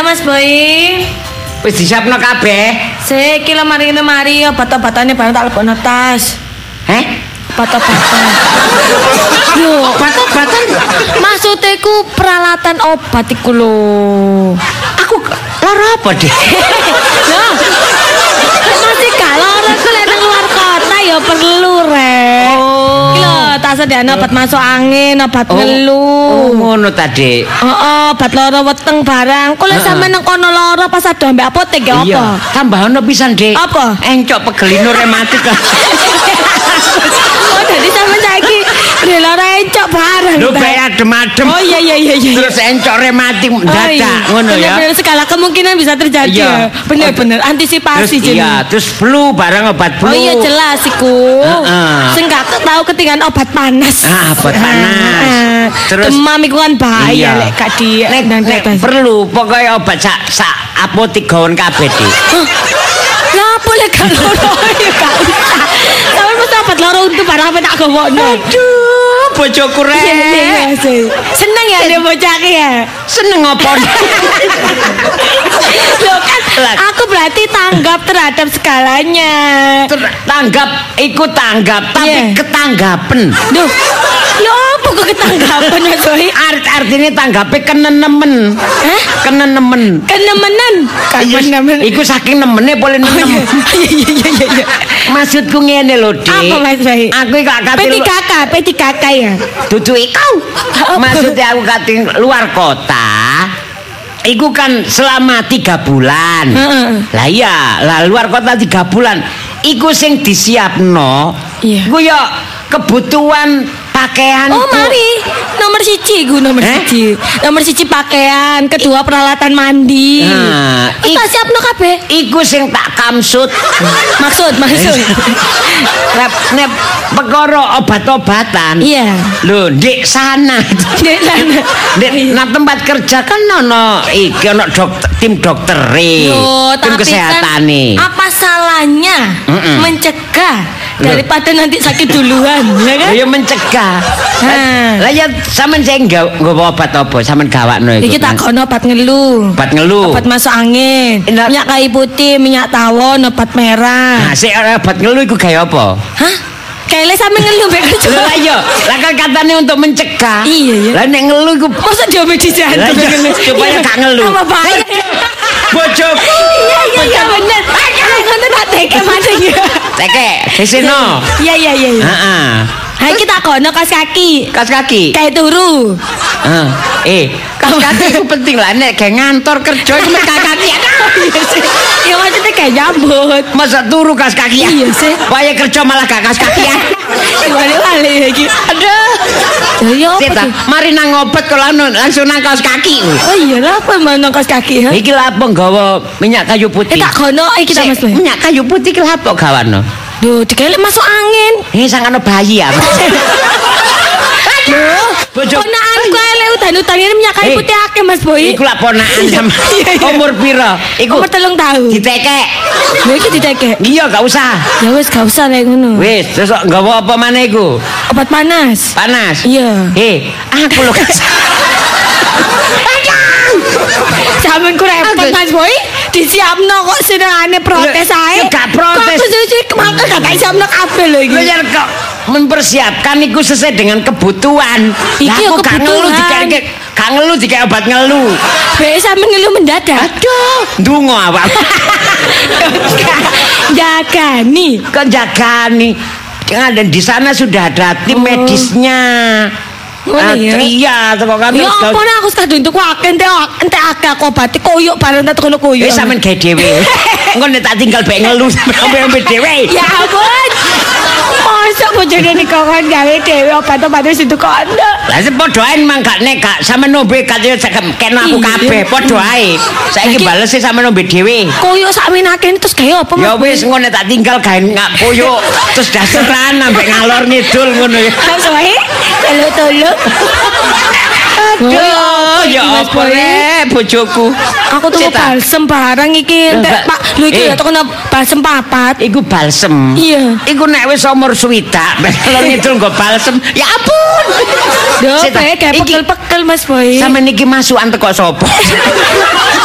Mas Boy. wis disiapno kabeh? Sik iki lho mari ngene mari obat-obatane bareng tak lebokno tas. Heh? Obat-obatan. Lho, Obat-obatan. maksudnya ku peralatan obat iku lho. Aku lara apa, Dek? Loh. Masih kalau orang ku lek nang luar kota ya perlu rek. Oh. Iki lho, tak sediakno obat masuk angin, obat Oh, ngelu. ngono ta, Dek. Heeh, obat lara weteng barang. Lek Heeh. sampe nang kono lara pas ado ambek apotek ya apa? Iya, tambahan pisan, Dek. Apa? Encok pegelino rematik. Oh, jadi sampe saiki rela encok barang. Lho, ta? bae adem-adem. Oh iya iya iya iya. Terus encok rematik Oh, iya. ngono ya. Bener-bener segala kemungkinan bisa terjadi. Iya. ya. Bener-bener Terus antisipasi iya, terus flu barang obat flu. Oh iya jelas iku. Heeh. Sing gak tahu ketinggalan obat panas. Ah, obat panas. Terus- demam iku kan bahaya lek gak di Nek, perlu pokoknya obat sak sak apotik gawon kabeh, Dik. Apa lek gak loro ya gak usah. Sampe mesti obat loro untuk barang apa tak gawokno. Aduh, bojoku Iya, iya, rek. iya, sih. Seneng ya dia bocah ya. Seneng apa? Loh kan Lah. aku berarti tanggap terhadap segalanya. Ter- tanggap ikut tanggap tapi Iya. ketanggapen. Duh. Lho apa kok ketanggapan Mas Boy? Art artinya tanggape kenenemen. Hah? Kenenemen. Kenemenan. Kenemenan. Iku saking nemene boleh Oh, nenem. iya iya iya iya iya. Maksudku ngene lho, Dik. Apa Mas Boy? Aku iki gak lu- P3K, P3K ya. Dudu iku. Apa? Maksudnya aku kate luar kota. Iku kan selama tiga bulan. Lah iya, lah luar kota tiga bulan. Iku sing disiapno. Iya. Iku ya kebutuhan pakaian. Oh mari nomor siji gue nomor Eh? siji nomor siji pakaian kedua peralatan mandi Nah, Wis tak siapno kabeh Iku sing tak kamsut. maksud maksud Nek nek perkara obat-obatan. iya Lho, ndek sana. Dek sana. Ndek nah tempat kerja kan ono iki ono dokter, tim dokter Loh, tim kesehatan kan apa salahnya Mm-mm. mencegah Loh. Daripada nanti sakit duluan ya kan ya mencegah. Lah ya sampean sing nggawa obat apa? Sampean gawakno iku. Iki tak kono obat ngelu obat ngelu. obat masuk angin minyak kayu putih minyak tawon obat merah Nah, sik obat ngelu iku gawe apa? hah Kayaknya sampe ngelu mbek kerja Lah iya, lah kan katanya untuk mencegah. Iya, iya. Lah nek ngelu iku Masa dia di jantung supaya gak ngelu. Apa bahaya bojoku. Iya iya iya bener. Ngono tak teke maning. Teke, disino. Iya iya iya. Heeh. Hai kita kono kas kaki. Kas kaki. Kayak turu. Heeh. Eh, kas kaki itu penting lah nek gawe ngantor kerja iku mek kas kaki. Ya maksudnya kayak nyambut. Masa turu kas kaki Iya sih. Waya kerja malah gak kas kaki ya. Wali-wali lagi. Aduh. Sita, mari nang obat kok langsung langsung nang kaos kaki. Oh iya lah apa mana kas kaki ha? Iki lha apa nggawa minyak kayu Eh putih? tak kono eh kita Mas. Minyak kayu putih ki lha apa gawano? Duh, dikelek masuk angin. Ini sang ana bayi ya. Bojo. ponakanku elek udan-udan ini minyak kayu Eh, putih akeh Mas Boy. Iku lak ponakan sama Iya, iya. umur piro? Iku Umur telung tahun. ditekek. Lho iki ditekek. Iya gak usah. Ya wis gak usah nek ngono. Wis, terus nggawa apa maneh iku? Obat panas. Panas. Iya. Eh, aku lho Jaman ku repot Mas Boy. Disiapno kok senengane protes ae. gak protes. Kok gak tak siapno kabeh lho iki. Lho ya kok mempersiapkan iku sesuai dengan kebutuhan. Iki ya aku gak ngelu dikek gak ngelu dikek obat ngelu. Bae sampe ngelu mendadak. Aduh, ndonga awak. Jagani. Kok jagani? Ada di sana sudah ada tim Oh. medisnya. Ngono Ah, ya? Iya, teko kan. Ya apa nek aku sekadung tuku akeh entek entek akeh aku obati koyok bareng tak kono koyok. Wis sampean gawe dhewe. Engko nek tak tinggal bae ngelu sampe dhewe. Ya ampun. Masa bojone nikon gawe dhewe obat-obat wis itu kono. Lah sing padha ae mang gak nek gak sampe nombe kate kena aku kabeh padha ae. Saiki Lagi- bales sampe nombe dhewe. Koyok sakmenake terus gawe apa Ya wis ngono tak tinggal gawe ngak koyo terus dasaran ambek ngalor ngidul ngono ya. Mas Wae, tolong-tolong. Aduh. Ya apa rek bojoku. Aku Cita. balsem barang iki. Lah, Entek. Pak, lho iki Eh. ya tuku balsem papat. Iku balsem. Iya. Iku nek wis umur swidak, kalau ngidul nggo balsem. Ya ampun. Lho, pe kayak pekel-pekel Mas Boy. Sampe niki masukan teko sapa?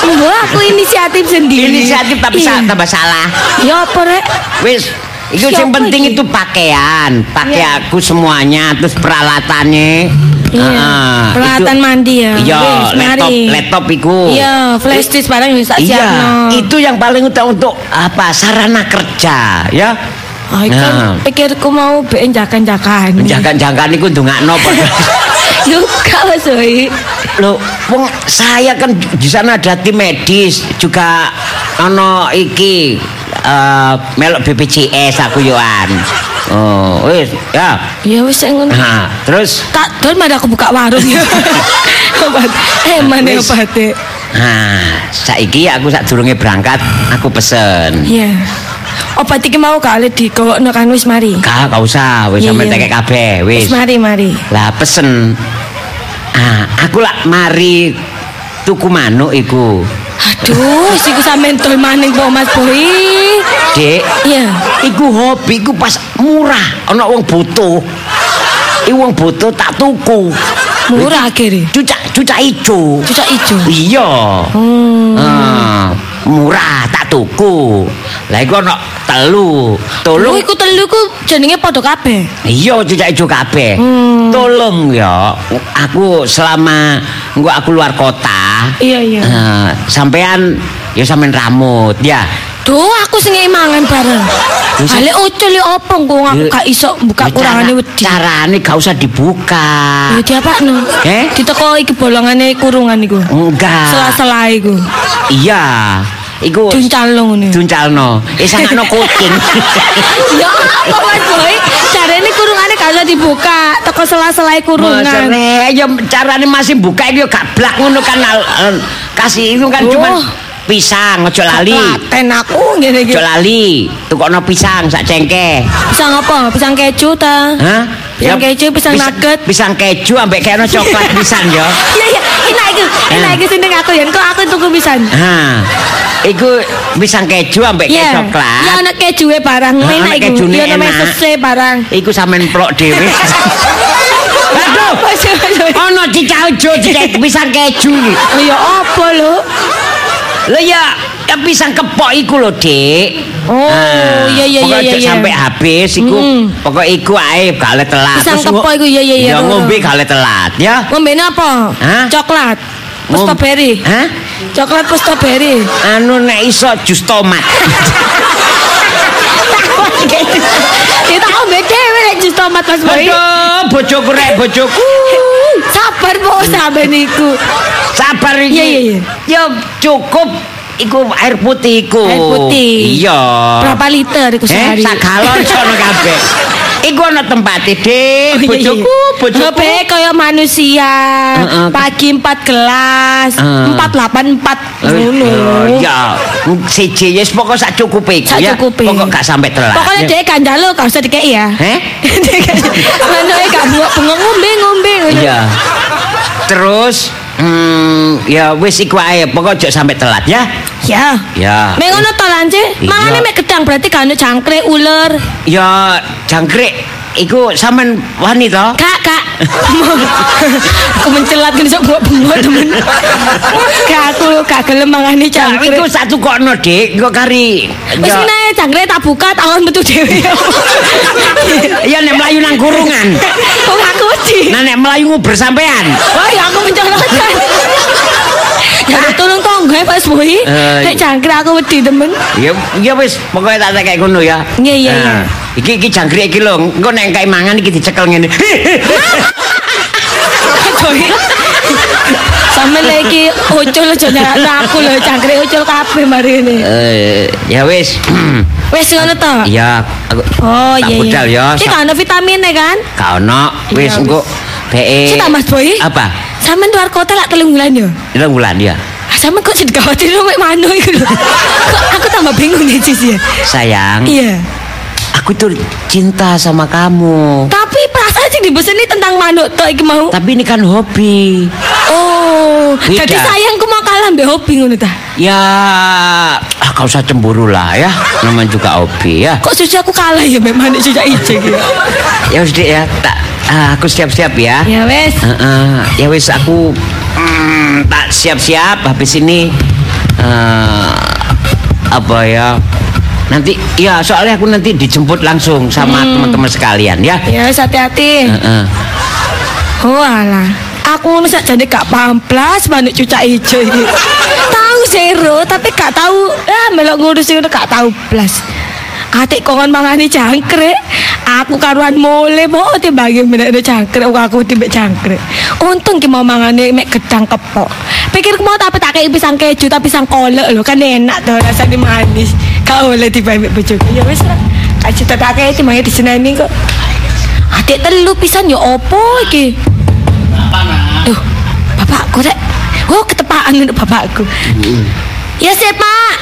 Enggak, aku inisiatif sendiri. Inisiatif tapi Iya. tambah salah. Ya apa rek? Wis, itu yang Siapa penting itu pakaian, pakai aku semuanya, terus peralatannya. Iya. Ah, Peralatan itu- mandi ya. Iya, laptop, laptop iku. Iya, flash disk barang wis tak Iya, siapno. itu yang paling utama untuk apa? Sarana kerja, ya. Ah, kan Nah. pikirku mau ben jakan-jakan. Jangan-jangan iku ndongakno padha. Juga Mas Boy. Loh, wong saya kan di sana ada tim medis, juga ono iki eh melok BPJS aku yoan. Oh, wis, ya. Ya wis sik ngono. Nah, terus Tak dol mari aku buka warung. Obat. Eh mana Wis. obatnya? Nah, saiki aku sak durunge berangkat, aku pesen. Iya. Obat iki mau kali dikokno kan wis mari. Kak, gak usah, wis Iya, sampe tekek kabeh, wis. Wis mari mari. Lah pesen. Ah, aku lak mari tuku manuk iku. Aduh, wis iku sampean dol maning po Mas Boy. Dek, Iya. iku hobi iku pas murah, ana wong butuh. Iku wong butuh tak tuku. Murah akhirnya. Cucak cucak ijo. Cucak ijo. Iya. Hmm. Ah, murah tak tuku. Lah iku ana telu. Lu Tolong iku telu ku jenenge padha kabeh. Iya cucak ijo kabeh. Hmm. Tolong ya, aku selama engko aku luar kota. Iya iya. eh, sampean ya sampean rambut ya. Duh, aku sing mangan bareng. Ale ucul ya opo kok aku gak iso buka kurangane wedi. Carane gak usah dibuka. Ya diapakno? Eh? Diteko iki bolongane kurungan iku. Enggak. Sela-sela iku. Iya. Iku Duncalno ngene. duncalno. Eh sangakno kucing. Ya apa Mas Boy? Carane kurungane gak usah dibuka, teko sela-sela kurungan. Masere, ya carane masih buka iki yo gak blak ngono kan kasih itu kan Oh. cuma pisang ojo lali. Klaten aku ngene iki. Ojo lali. Tukokno pisang sak cengkeh. Pisang apa? Pisang keju ta? Hah? Pisang keju, pisang pis- nugget. Pisang keju ambek kena coklat pisan ya. Iya iya, enak iku. Enak iku sing aku yen kok aku tuku pisan. Ha. Iku pisang keju ambek Iya. Ya coklat. ana kejuwe barang, Ha, enak iku. kejune Ya ana mesese barang. Iku sampean plok dhewe. Aduh. Ono cicak ojo pisang keju iki. Oh ya apa lho? Lho ya, ya pisang kepok iku lho, Dik. Oh, iya, iya, iya, iya. sampai habis iku. Mm. Pokok iku ae gak oleh telat. Pisang Terus kepok iku, iya, iya, iya, Ya ngombe gak oleh telat, ya. Ngombene apa? Hah? Coklat. Strawberry. Hah? Coklat plus strawberry. Anu nek iso jus tomat. Kita ngombe dhewe jus tomat Mas Boy. Aduh, bojoku rek, bojoku. Sabar po sampe niku. Sabar iki. Iya, iya. Ya cukup iku air putih iku. Air putih. Iya. Berapa liter iku Eh, sehari? sak galon sono kabeh. Iku ana tempate, Dik. Oh. Bojoku, bojoku. Kaya manusia. Pagi 4 gelas, Heeh. 4 8 4 ngono. Ya, siji yes pokok sak cukupe iku ya. cukupe. Pokok gak sampai telat. Pokoknya Ya. dia kandalo gak usah dikei ya. Eh? Mana gak buat bengong ngombe ngombe. ngono. Iya. Terus hmm, ya wis iku ae, pokok aja sampai telat ya. Ya. Ya. Mek ngono to lance. Iya. Mangane mek gedang berarti kan cangkrik ular. Ya jangkrik iku sampean wani to? Kak, kak. aku mencelat kan sok buat bengok temen. Kak aku gak gelem mangane Ya, cangkrik. iku satu kokno, Dik. Engko kari. Wis Ya, ngene cangkrik tak buka tahun metu dhewe. ya nek mlayu nang kurungan. Kok aku wedi. Nah nek mlayu nguber sampean. Wah, ya aku mencolotkan. Ya tolong tonggo Pak Boy. Eh, Nek cangkrik aku wedi temen. Ya ya wis pokoke tak kayak ngono ya. Iya, iya, iya. Iki iki jangkrik iki lho, engko nek kae mangan iki dicekel ngene. Sampe lagi ucul aja nyakno aku lho cangkrik ucul kabeh mari ini. Eh, ya wis. Wis ngono to? Ya, aku Oh iya budal iya. ya. Iki kan ada vitaminnya kan? Gak ono, wis Iya, engko BE. Cita Mas Boy. Apa? Sampeyan luar kota lak telung bulan yo. Itu bulan ya. Ah, Sama kok sih khawatir mek mano iku lho. Kok aku tambah bingung ya Cis ya. Sayang, Iya. aku tuh cinta sama kamu. Tapi perasaan sih dibeseni tentang manuk tok iki mau. Tapi ini kan hobi. Oh. Beda. jadi sayangku mau kalah mbak hobi ngono ta. Ya, ah, kau usah cemburu lah ya. Namanya juga hobi ya. Kok suci aku kalah ya manik suci ijo gitu. Ya wis Dik ya, tak ah, aku siap-siap ya. Ya wes. Heeh, ya wis aku mm, tak siap-siap habis ini eh, apa ya? Nanti ya soalnya aku nanti dijemput langsung sama teman-teman sekalian ya. Ya wes hati-hati. Heeh. Oh alah. Aku ngono sak jane gak paham blas manik cucak ijo iki. tahu zero tapi gak tahu ah melok ngurus ngono gak tahu blas. Atik kongon mangani jangkrik. Aku karuan mule mau timbangi menekno jangkrik wong aku timbek jangkrik. Untung ki mau mangane mek gedang kepok. Pikirku mau tapi tak kei pisang keju tapi pisang kolek lho kan enak tuh rasanya manis. Kau oleh tiba mek bojoku. Ya wis lah. Kaji tak kei timbangi diseneni kok. Adik telu pisan ya opo iki? Duh, bapakku rek. Oh, ketepaan bapakku. Ya sih, Pak.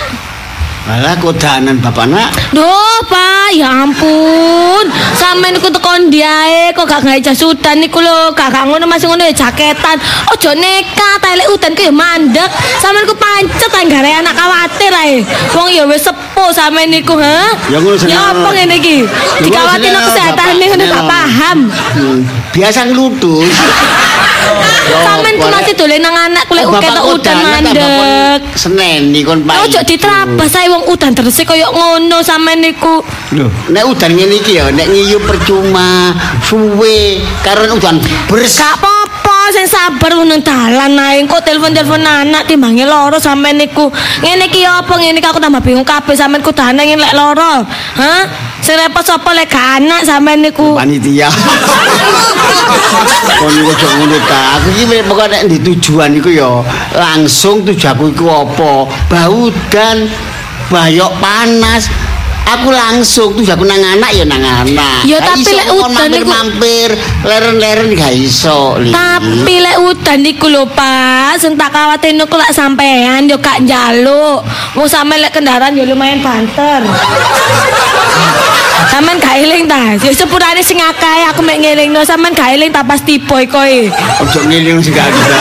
Malah kodanan bapak nak. Duh, Pak, ya ampun. Sampeyan niku tekon diae kok gak gawe jas udan niku lho. Gak ngono masih ngono ya jaketan. Ojo nekat, elek udan ku ya mandek. Sampeyan ku pancet anggare anak khawatir ae. Wong ya wis sepuh sampeyan niku, ha? Ya ngono seneng. Ya apa ngene iki? seneng, kesehatane ngono gak paham. Hmm, biasa ngeludus. Sampeyan ku masih dolen nang anak kulek Oh, ketok udan mandek. tambah kon Seneni kon Pak. Ojo diterabas ae wong udan terus koyo ngono sampean niku. Lho, nek udan ngene iki ya, nek ngiyup percuma, suwe karena udan beres. Sing sabar nang dalan ae kok telepon-telepon anak timbange loro sampean niku. Ngene iki apa ngene aku tambah bingung kabeh sampean kudane ngene lek loro. Hah? Sing repot sapa lek gak anak sampean niku. panitia. Kon iku ojo ngono ta. Aku iki pokoke nek di tujuan iku ya langsung tujuanku iku apa? Bau dan bayok panas. Aku langsung tujuanku nang anak ya nang anak. Ya, tapi lek udan iku- mampir-mampir leren-leren gak iso. Tapi lek udan niku lho Pak, sing tak kawatir niku lek sampean yo gak njaluk. Wong sampean lek kendaraan yo lumayan banter. Sampean gak eling ta? Ya sepurane sing akeh aku mek ngelingno sampean gak eling ta pas tiba koe. Ojo ngiling sing gak bisa.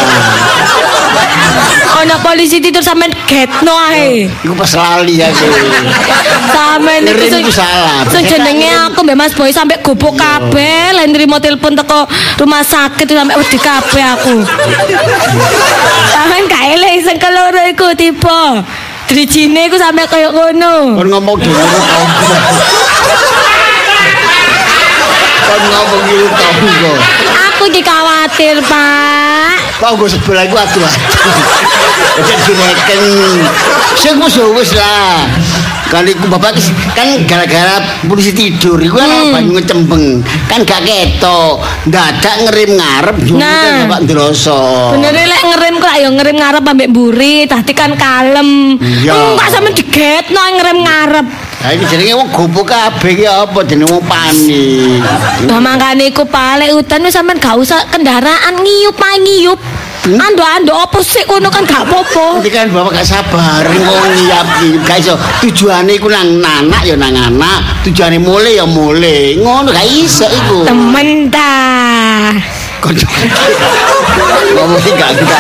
Ana polisi tidur sampean getno ae. Iku pas lali niku Ngerim sing- iku salah. Sing jenenge aku mbek Mas Boy sampe gobok kabeh, lan nrimo telepon teko rumah sakit sampe wedi kabeh aku. Sampean gak eling sing keloro iku tiba. Drijine iku sampe kaya ngono. Kon ngomong dhewe tau. Kon ngomong dhewe tau kok. Aku iki khawatir, Pak. Kok gue sebelah iku aduh. Ojo direken. Sing wis wis lah. Kan iku bapak kan gara-gara polisi tidur iku kan Hmm. banyu ngecembeng. Kan gak ketok. Dadak ngerim ngarep Nah. bapak ndroso. Bener lek ngerem kok ya ngerem ngarep ambek mburi, tadi kan kalem. Iya. Enggak sampe digetno ngerem ngarep. Ha iki jenenge wong gopo kabeh ki apa jenenge wong panik. Nah makane iku pale udan wis sampean gak usah kendaraan ngiyup ngiyup. Ando-ando apa sih kono kan gak apa-apa. Nanti kan bapak gak sabar ngomong nyiap gak iso tujuane iku nang anak ya nang anak tujuane mule ya mule ngono gak iso iku Temen ta. Kocok. ngomong gak kita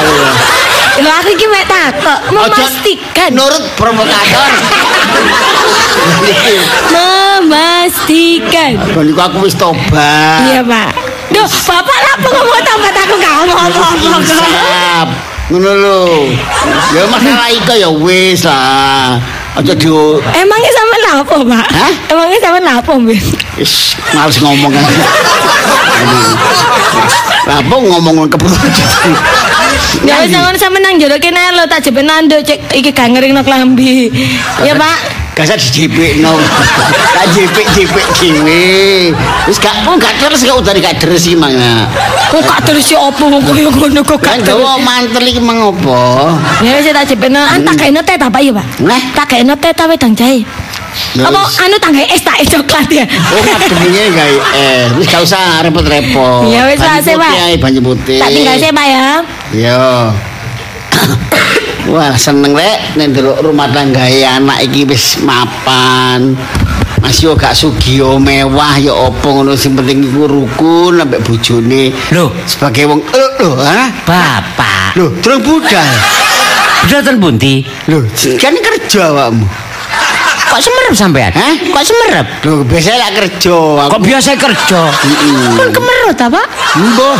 Lho aku iki mek takok, memastikan. nurut provokator Memastikan. kon aku wis tobat Iya, Pak. Duh, Bapak lapo ngomong tempat aku gak ngomong apa-apa. Siap. ngono lho ya masalah iku ya wis lah aja di Emangnya sampe lapo, Pak? Hah? Emangnya sampe lapo, Mbak? Is, males ngomong kan. Apa ngomong keperluan Ya wis sampe nang jero kene lho tak jepit nanduk cek iki gak ngeringno klambi. Ya, Pak. Gak dijepik no. Tak jepik jepik dhewe. Wis gak kok gak terus gak udah gak terus iki mangga. Kok gak terus si opo koyo ngono kok gak terus. gawa mantel iki mang opo? Ya wis tak jepit an tak kene teh ta Pak ya, Pak? Nah. Tak kene teh ta wedang jahe. Apa anu tangga es tak es coklat ya? Oh, ngademine gawe eh wis gak usah repot-repot. Ya wis, Banyu Pak, sih, banyu putih. Tak tinggal saya Pak ya. Yo. Wah, seneng rek nek ndelok rumah tanggae anak iki wis mapan. Mas yo gak sugih mewah ya apa ngono sing penting iku rukun ambek bojone. Loh. sebagai wong lho lho ha? Bapak, Lho, durung budal. bedoten pundi? Lho, kan kerja awakmu. Kok semerep sampean? Hah? Kok semerep? Lho, biasa lak kerja aku. Kok biasa kerja? Pun kemerut ta, Pak? Mbah.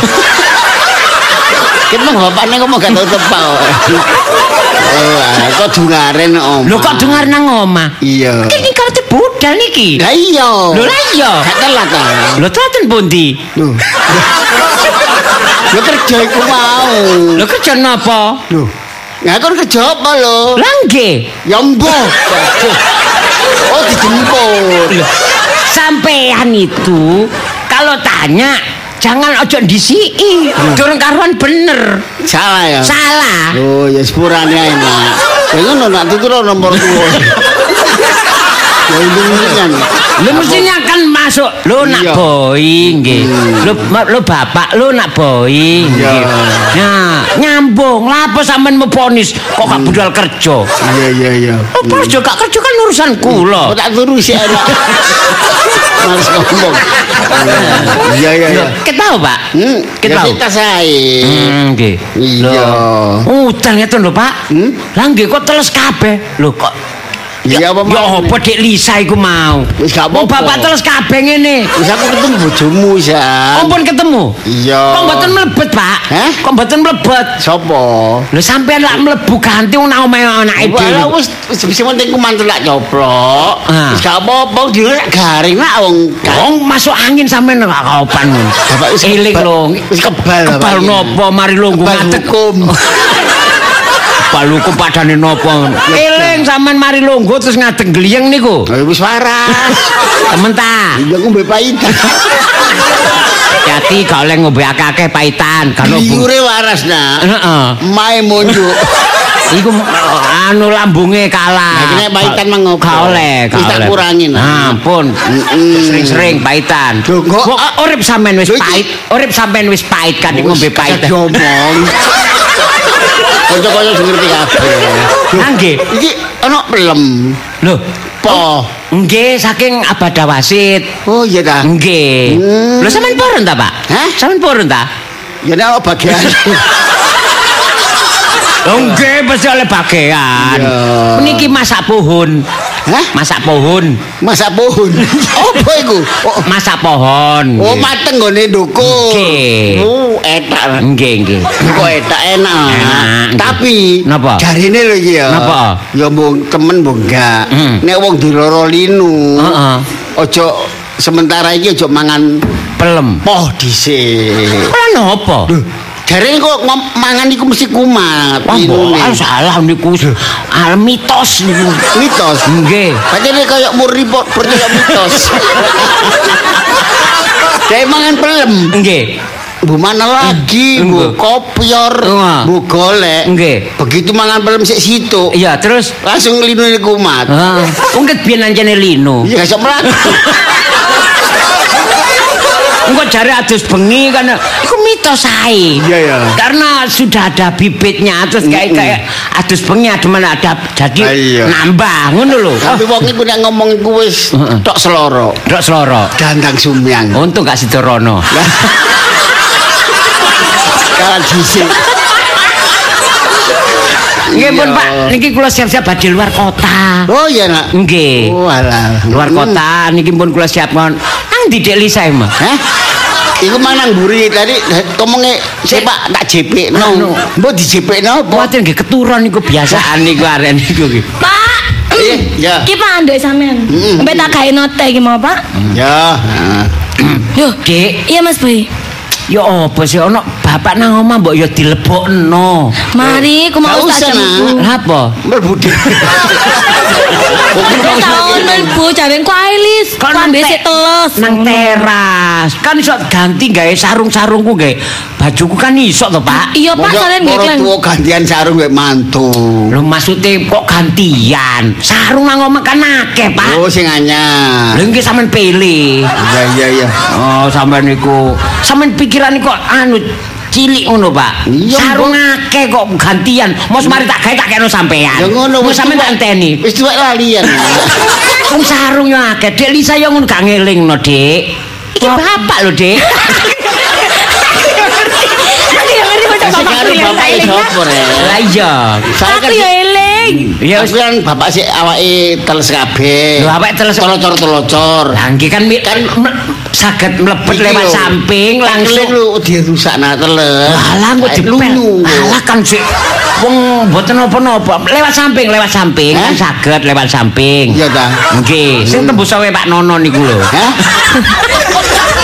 Kita bapaknya ngomong gak tau tepak kok. Oh, kok dungaren om. Lho kok dengar nang omah? Iya. Iki kate budal niki. Lah iya. Lho lah iya. Gak telat ta. Lho tenaten pundi? Lho. Lho kerja iku mau. Lho kerja napa? Lho. Nggak kon kerja apa lho? Lah nggih. Ya mbah. Oh dijemput. Sampean itu kalau tanya jangan ojo disii. Durung karuan bener. Salah ya. Salah. Oh ya sepurane ae nak. Ya ngono nak tutur nomor tuwa. Ya untung-untungan. Lu mestinya kan masuk lu nak Iya. boy nggih. Lu ma- lu bapak lu nak boy Iya. nggih. Nah, nyambung. Lah apa sampean meponis kok gak budal kerja? Iya iya iya. Oh, kerja gak kerja kan urusan kula. Tak turu sih Males ngomong. Iya iya iya. Ketau, Pak? Hmm, Ketau. ya kita sae. Hmm, nggih. Iya. Udan ngeten lho, Pak. Hmm? Lah nggih kok teles kabeh. Lho kok Iya apa Ya mau? apa Dik Lisa iku mau? Wis gak Oh, apa-apa. bapak teles kabeh ngene. Wis aku ketemu bojomu sa. Oh, pun ketemu. Iya. Kok mboten mlebet, Pak? Hah? Kok mboten mlebet? Sopo? Lho sampean lak mlebu ganti nang omahe anake Wah, dhewe. wis wis wis penting ku mantul lak coplok. Ah. Wis gak apa-apa dhewe lak garing nak wong Wong masuk angin sampean gak kapan. Bapak wis eling kebal- lho. wis kebal, Kebal Bapak. nopo mari lungguh Kebal ngadeg. Baluku padane nopo. Eling sampean mari lungguh terus ngadeg gliyeng niku. Wis waras. Temen ta. Iya ngombe paitan. Hati gak oleh ngombe akeh paitan kan obo. Liure waras nak. Heeh. Mae monjuk. Iku anu lambunge kalah. Nah, kena paitan mah ngopo? Gak oleh, gak Wis tak oleh. kurangin. Ampun. Sering-sering paitan. Kok- Kok urip sampean wis pait, urip sampean wis pait kan ngombe paitan. Diomong. Kocok-kocok sing ngerti kabeh. Nggih. Iki ana pelem. Lho, Po. nggih saking abada wasit. Oh iya ta. Nggih. Hmm. Lho sampean purun ta, Pak? Hah? Sampean purun ta? Ya nek bagian. Lho nggih mesti oleh bagian. Iya. Niki masak pohon. Hah? Masak pohon. Masak pohon. Apa iku? Oh, Masak pohon. oh mateng gone ndukung. Nggih. Oh, etak. Nggih, nggih. Kok etak enak. Enak. Tapi Napa? jarine lho iki ya. Napa? Ya mbung temen mbung enggak. Hmm. Nek wong diloro linu. Heeh. Ojo sementara iki ojo mangan Pelem. poh dhisik. Ora napa? Jarine kok mangan iku mesti kumat Wah, mbok, salah niku. Al mitos niku. Mitos. Nggih. Padahal kayak murni po- percaya mitos. Kayak mangan pelem. Nggih. Bu mana lagi, bu Enggak. kopior, Enggak. bu golek. Nggih. Begitu mangan pelem sik situ, Iya, terus langsung linune kumat. Heeh. Ungket biyen anjene lino. Iya, sok melaku. Engko jare adus bengi kan iku mitos ae. Iya, ya. Karena sudah ada bibitnya terus kayak kayak adus bengi ada mana ada jadi Ah, iya. nambah ngono lho. Tapi wong iku nek ngomong iku wis tok seloro. Dok seloro. Dandang sumyang. Untung gak sidorono. Kalah dhisik. Nggih pun Iya. Pak, niki kula siap-siap badhe luar kota. Oh iya nak. Nggih. Oh alah. Luar Hmm. kota niki pun kula siap mon. Nang didik Lisa mah. Hah? Iku manang buri tadi ngomongnya saya Pak tak JP Anu. no. Mbok di JP no apa? Kuwatir nggih keturun niku biasaan niku arek niku nggih. Pak. Iya, ya. Ki pandai sampean. Mm. Sampai tak gawe note iki mau, Pak. Ya. heeh. Loh, Dik, iya Mas Boy. Ya apa sih ono bapak nang omah mbok ya dilebokno. Mari, aku mau tak Nak. jemput. Apa? Mlebu di. Nek tahun melbu jaren ku Ailis. Kok te- sik teles. Nang teras. Kan iso ganti gawe sarung-sarungku gawe bajuku kan iso to, Pak. Iya, Pak, sampean nggih kleng. tua gantian sarung mek mantu. Lho maksudnya kok gantian? Sarung nang omah kan akeh, Pak. Oh sing anyar. Lha iki sampean pilih. Iya iya iya. Oh, sampean niku. Sampean pikiran kok anu cilik ngono, Pak. Iya, Sarung akeh kok gantian. Mos mari tak gawe tak kene sampean. Ya ngono Mos sampean tak enteni. Wis tuwek lalian. Wong sarung yo akeh. Dek Lisa yo ngono gak ngelingno, Dik. Iki bapak lho, Dik. Bapak karo bapak eling. sapa re? Lah iya. Saya Aku kan ya eling. Ya Aku kan bapak sih awake teles kabeh. Lho, awake teles- telocor-telocor. Lah iki kan kan saged mlebet lewat samping langsung lu dirusak nak teles. Alah kok dipel. Alah kan sik wong mboten napa-napa. Lewat samping, lewat samping kan Hah? saged lewat samping. Iya ta. Nggih, sing tembus sawe Pak Nono niku lho. Hah?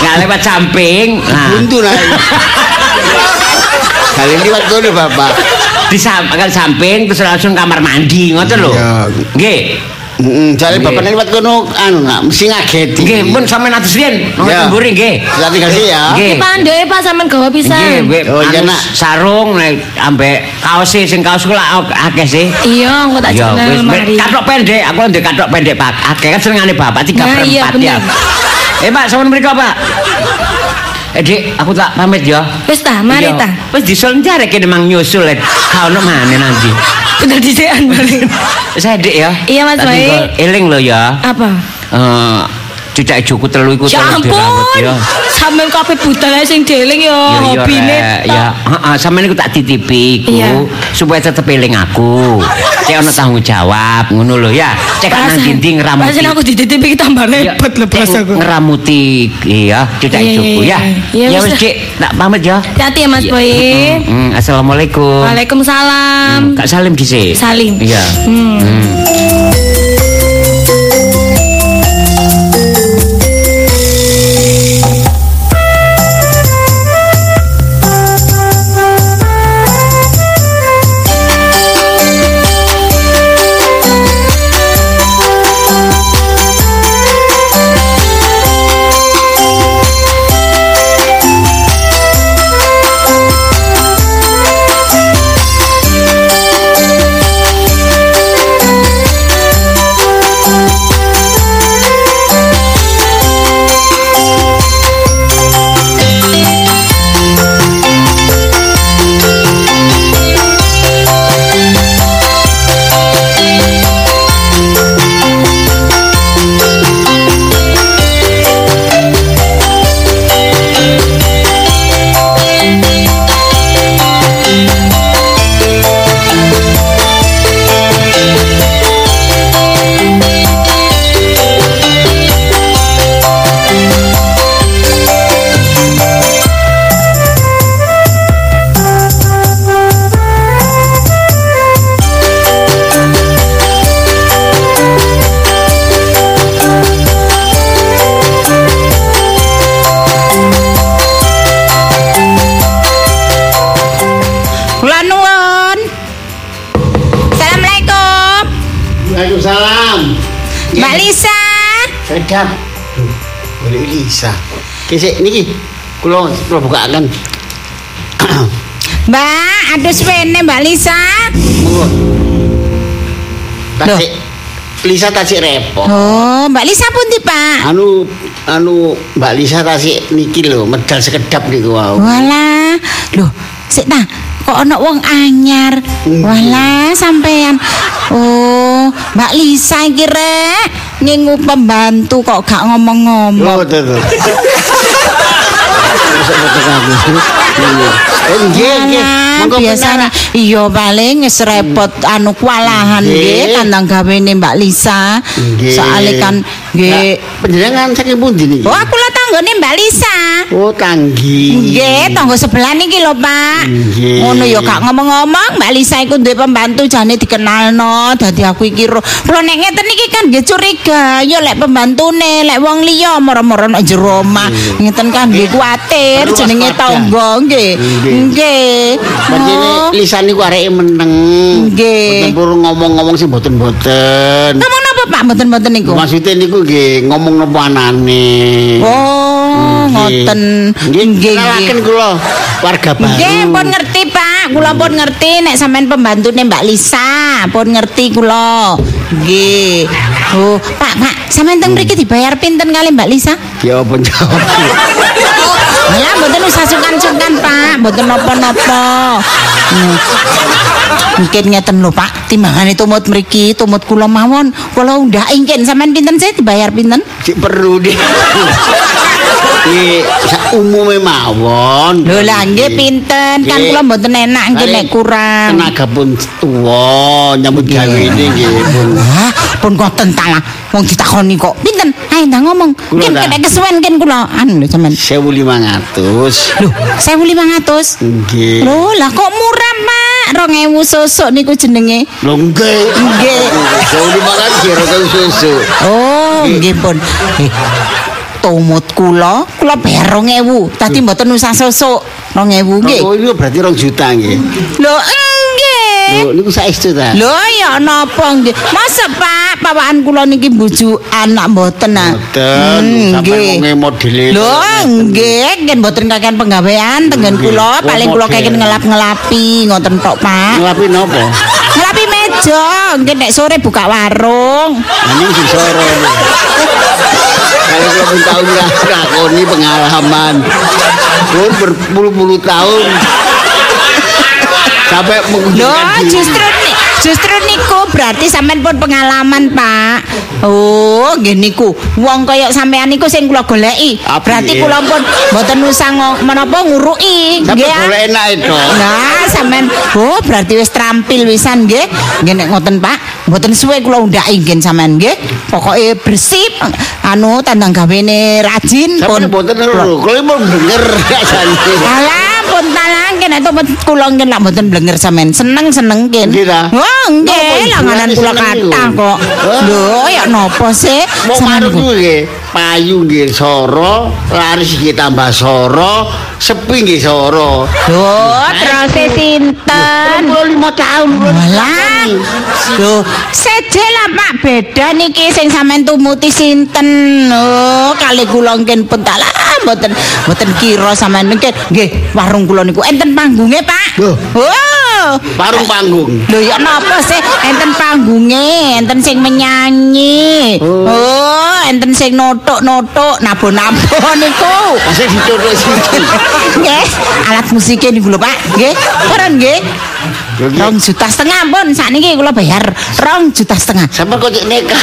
Nggak lewat samping. Nah, Buntu lah. Kali ini waktu itu bapak. di samping terus langsung kamar mandi ngoten lho. Iya. Nggih. Heeh, jare bapak lewat kono anu nak mesti ngageti. Nggih, pun sampean atus riyen. Nang mburi nggih. Terima kasih ya. Nggih. Pandoe Pak sampean gawa pisan. nggih. Oh, iya, Nak. sarung nek ambek kaos e, sing kaos kula akeh sih. Iya, engko tak Ya, jeneng wis lemari. katok pendek, aku ndek katok pendek Pak. Akeh kan senengane Bapak tiga Nah, per iya, empat ya. bener. Eh Pak, sampun mriko Pak. Eh Dik, aku tak pamit ya. Wis ta, mari ta. Wis disul jare kene mang nyusul. eh. Ka ono maneh nanti. Udah disian balik. Saya Dik ya. Iya, Mas Baik. kok Eling lo ya. Apa? Eh cucak ijuku telu iku telu dirawat ampun. ya. Sampeyan kabeh budal ae sing deling ya hobine. ya heeh sampeyan iku tak titipi iku supaya tetep eling aku. Cek ono tanggung jawab ngono lho ya. Cek nang dinding ngeramuti. Pasen aku dititipi iki tambah repot lho cek bahasaku. ngeramuti iya cucak iya, ya. Ya, wis Cik, tak pamit ya. Hati-hati ya Mas. Boy. Hmm, assalamualaikum. Waalaikumsalam. Kak Salim dhisik. Salim. Iya. Hmm. Sedap. Duh, Boleh Lisa. Kisik niki kula kula bukakan. Mbak, ada suwene Mbak Lisa. Monggo. Tasik Lisa tasik repot. Oh, Mbak Lisa pundi, Pak? Anu anu Mbak Lisa tasik niki lho medal sekedap niku wau. Walah, loh, sik ta. Kok ana wong anyar? Hmm. Walah, sampean. Oh, Mbak Lisa iki rek ngingu pembantu kok gak Oh, ngomong-ngomong. aku. Iya. Eh, nggih, nggih. Benar. iya paling wis repot anu kualahan Nggih. kandang gawene Mbak Lisa. Soale kan nggih Panjenengan saking pundi niki? Oh, aku lah tanggane Mbak Lisa. Oh, tanggi. Nggih, tangga sebelah niki lho, Pak. Nggih. Ngono ya gak ngomong-ngomong, Mbak Lisa iku duwe pembantu jane dikenalno, dadi aku iki ro. Kulo nek ngeten iki kan nggih curiga, ya lek pembantune, lek wong liya moro-moro nek jero omah. Ngeten kan nggih kuwatir Perlu jenenge tangga, nggih. Nggih. Nggih. Panjene Oh. Lisa niku areke meneng. Nggih. Mboten ngomong-ngomong sing mboten-mboten. Ngomong napa Pak mboten-mboten niku? Maksudnya niku nggih ngomong napa anane. Oh, ngoten. Nggih, nggih. kula warga baru. Nggih, pun ngerti, Pak. Kula pun ngerti nek sampean pembantune Mbak Lisa, pun ngerti kula. Nggih. Oh, Pak, Pak, sampean teng mriki dibayar pinten kali Mbak Lisa? Ya apa jawab. Alah mboten usah sungkan-sungkan, Pak. Mboten napa-napa. Hmm. Mungkin ngeten lho, Pak. Timbangane tumut mriki, tumut kula mawon. Kula undak ingken sampean pinten sih dibayar pinten? Cik perlu deh. Iki sak umume mawon. Lho lah nggih pinten? Kan Nggih. kula mboten enak nggih nek kurang. Tenaga pun tuwa nyambut gawe ini nggih pun. Hah, pun ngoten ta lah. Wong ditakoni kok. Pinten? Ayo ndang ngomong. Ken kena kesuwen ken kula anu lho sampean. 1500. Lho, 1500. Nggih. Lho, lah kok murah, Pak? 2000 susuk niku jenenge. Lho nggih. Nggih. 1500 kira kau susu. Oh, nggih pun. Tumut kula, kula bayar 2000. Tadi mboten usah susuk. 2000 nggih. Oh, ini berarti rong juta nggih. Lho, nggih. Lho niku saestu ta? Lho ya napa nggih? Masa Pak, pawakan kula niki bujukan nak mboten ah. Mboten, Hmm, nggih. wonge modele. Lho, nggih, nggih mboten kakean penggawean tenggen Nggih. kula, paling kula kakean ngelap-ngelapi ngoten tok, Pak. Ngelapi napa? Meja, nggih nek sore buka warung. Ini sing soro. Kalau pun tahu ngakoni pengalaman. Pun berpuluh-puluh tahun. Sampai mengunjungkan diri. justru ni, justru niku berarti sampean pun pengalaman, Pak. Oh, nggih niku. Wong kaya sampean niku sing kula goleki. Berarti kula pun mboten usah menapa nguruki, nggih. ah. boleh enak itu. Nah, sampean oh berarti wis trampil wisan nggih. Nggih nek ngoten, Pak. Mboten suwe kula undhaki nggih sampean nggih. Pokoke bersih anu tandang gawene rajin pun. boten lho. Kalau mau denger rasane. Alah kene to kula nggih lak mboten blenger sampean. Seneng-seneng kin. Nggih ta? Oh, nggih, langanan kula kathah kok. Lho, ya napa sih? Mau marung kuwi nggih. Payu nggih soro, laris nggih tambah soro, sepi nggih soro. Lho, terus sinten? 35 tahun Walah. Lho, seje lah Pak beda niki sing sampean tumuti sinten. Oh, kali kula ngen pun mboten mboten kira sampean niki nggih warung kula niku enten panggunge, Pak. Loh. Oh. Parung panggung. Lho ya napa sih enten panggunge, enten sing menyanyi. Oh. Oh, enten sing notok-notok nabo-nabo niku. Masih dicotok siki. Nggih, alat musiknya niku lho, Pak. Nggih, paren nggih. Rong juta setengah pun sakniki kula bayar rong juta setengah. Sampai kok cek nekat.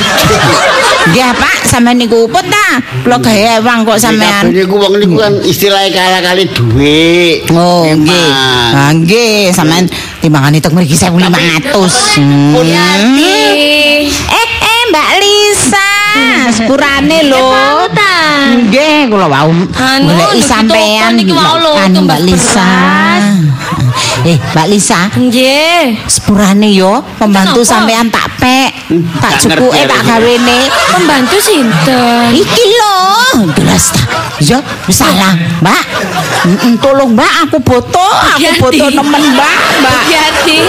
Nggih, Pak, sampean niku pun ta. Kula gawe ewang kok sampean. Kabeh niku wong niku kan istilahnya kala kali duit. Oh, nggih. Ah, nggih, sampean timbangane tok mriki 1500. Pun Eh, eh, Mbak Lisa, sepurane lho. Nggih, kula wau Anu, goleki sampean iki mau lho, Mbak Lisa. Eh, Mbak Lisa, Nggih. sepurane yo pembantu sampean tak pek. Tak tak cukuke ngerti tak gawene. Pembantu sinten? Iki lho, jelas ta. Ya, wis salah, Mbak. Tolong Mbak, aku boto, aku Hati-hati. boto nemen Mbak, Mbak. Hati.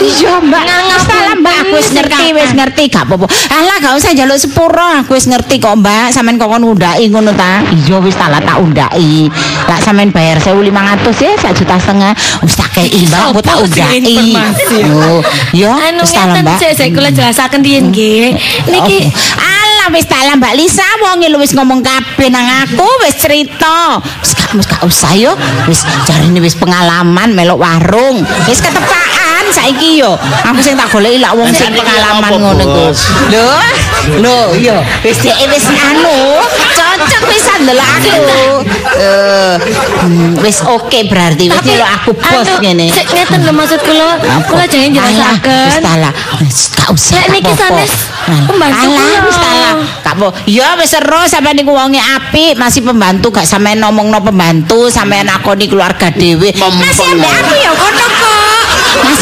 Iya mbak Wis salah mbak Aku wis ngerti Wis ngerti Gak apa-apa Alah gak usah jaluk sepuro Aku wis ngerti kok mbak Sampean kok kon undai ngono ta Iya wis salah tak undai Lah sampean bayar 1500 ya Sak juta setengah Wis tak kei mbak Aku tak informasi? Oh Yo Anu Wis mbak sik kula jelasaken riyen nggih. Niki. Alah wis tak lah Mbak Lisa wong lu wis ngomong kabeh nang aku wis cerita. Wis gak wis gak usah yo. Wis jarine wis pengalaman melok warung. Wis ketepaan saiki yo. Aku sing tak goleki lak wong sing pengalaman ngono ku. Lho, lho yo wis dhek wis anu cocok pisan ndelok aku. Eh, wis oke berarti wis nyelok aku bos ngene. Sik ngeten lho maksud kula. Kula jangan Alah, Wis jelasaken. talah. Wis gak usah. Nek niki apa-apa. sanes pembantu Alah, kula. wis talah. Gak apa. Ya wis seru sampean niku wonge apik, masih pembantu gak sampean ngomongno pembantu, sampean akoni keluarga dhewe. Masih ambek aku.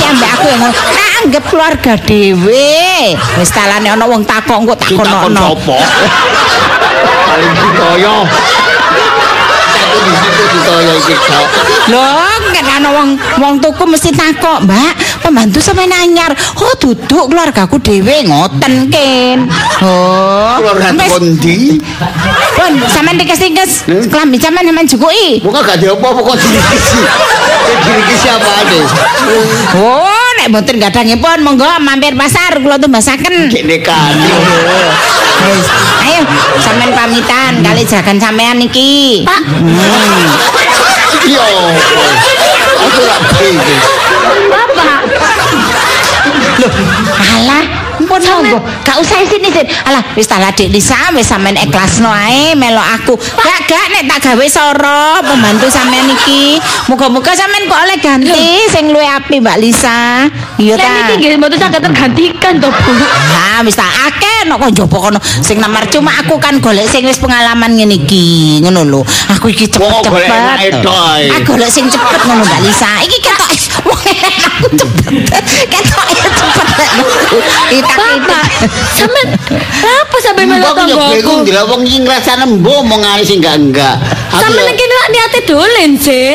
Masih ambek aku ya ngono. Tak anggap keluarga dhewe. Wis talane ana wong takok engko tak Ditakon kono. sapa? Paling ditoyo. Lho, nek ana wong wong tuku mesti takok, Mbak. Pembantu sampean anyar. Oh, duduk keluargaku dhewe ngoten, Ken. Oh. Keluarga kondi. Pun, sampean dikes-dikes. Hmm? Kelambi sampean sampean jukuki. Muka gak apa-apa kok dirikisi. Dirikisi apa aja? Oh, nek mboten gadangipun monggo mampir pasar kula tumbasaken. Dek nekani. Wis, ayo sampean pamitan kali jagan sampean iki. Pak, Yo. Aku ora bingung. Bapak. Alah, pun monggo. Gak usah sini sin. Alah, wis tak Dik Lisa wis sampean ikhlasno ae melok aku. Gak gak nek tak gawe soro pembantu sampean iki. Muga-muga sampean kok oleh ganti sing luwih apik Mbak Lisa. Iya Lah ta. niki nggih mboten saged tergantikan to, Bu. Nah, wis tak akeh nek kok njaba kono sing nomor cuma aku kan golek sing wis pengalaman ngene iki, ngono lho. Aku iki cepet-cepet. Aku golek sing cepet ngono Mbak Lisa. Iki ketok aku cepet. Ketok cepet aku. Itak Bapak, sampean apa sampe melu Mbok yo bingung tanggoku? ndelok wong iki ngrasane mbok ae sing enggak enggak. Aku Sampean iki nek niate dolen sih.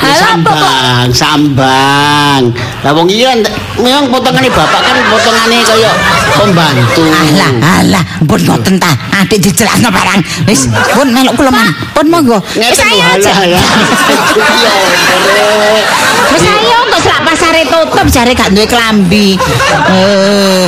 Sambang, sambang. Lah wong kan memang potongane bapak kan potongane kaya pembantu. Alah, alah, pun ngoten ta. Adik dijelasno barang. Wis, pun melok kula man. Pun monggo. Wis ayo aja. ya. Iya. Wis ayo kok selak pasare tutup jare gak duwe klambi. Eh.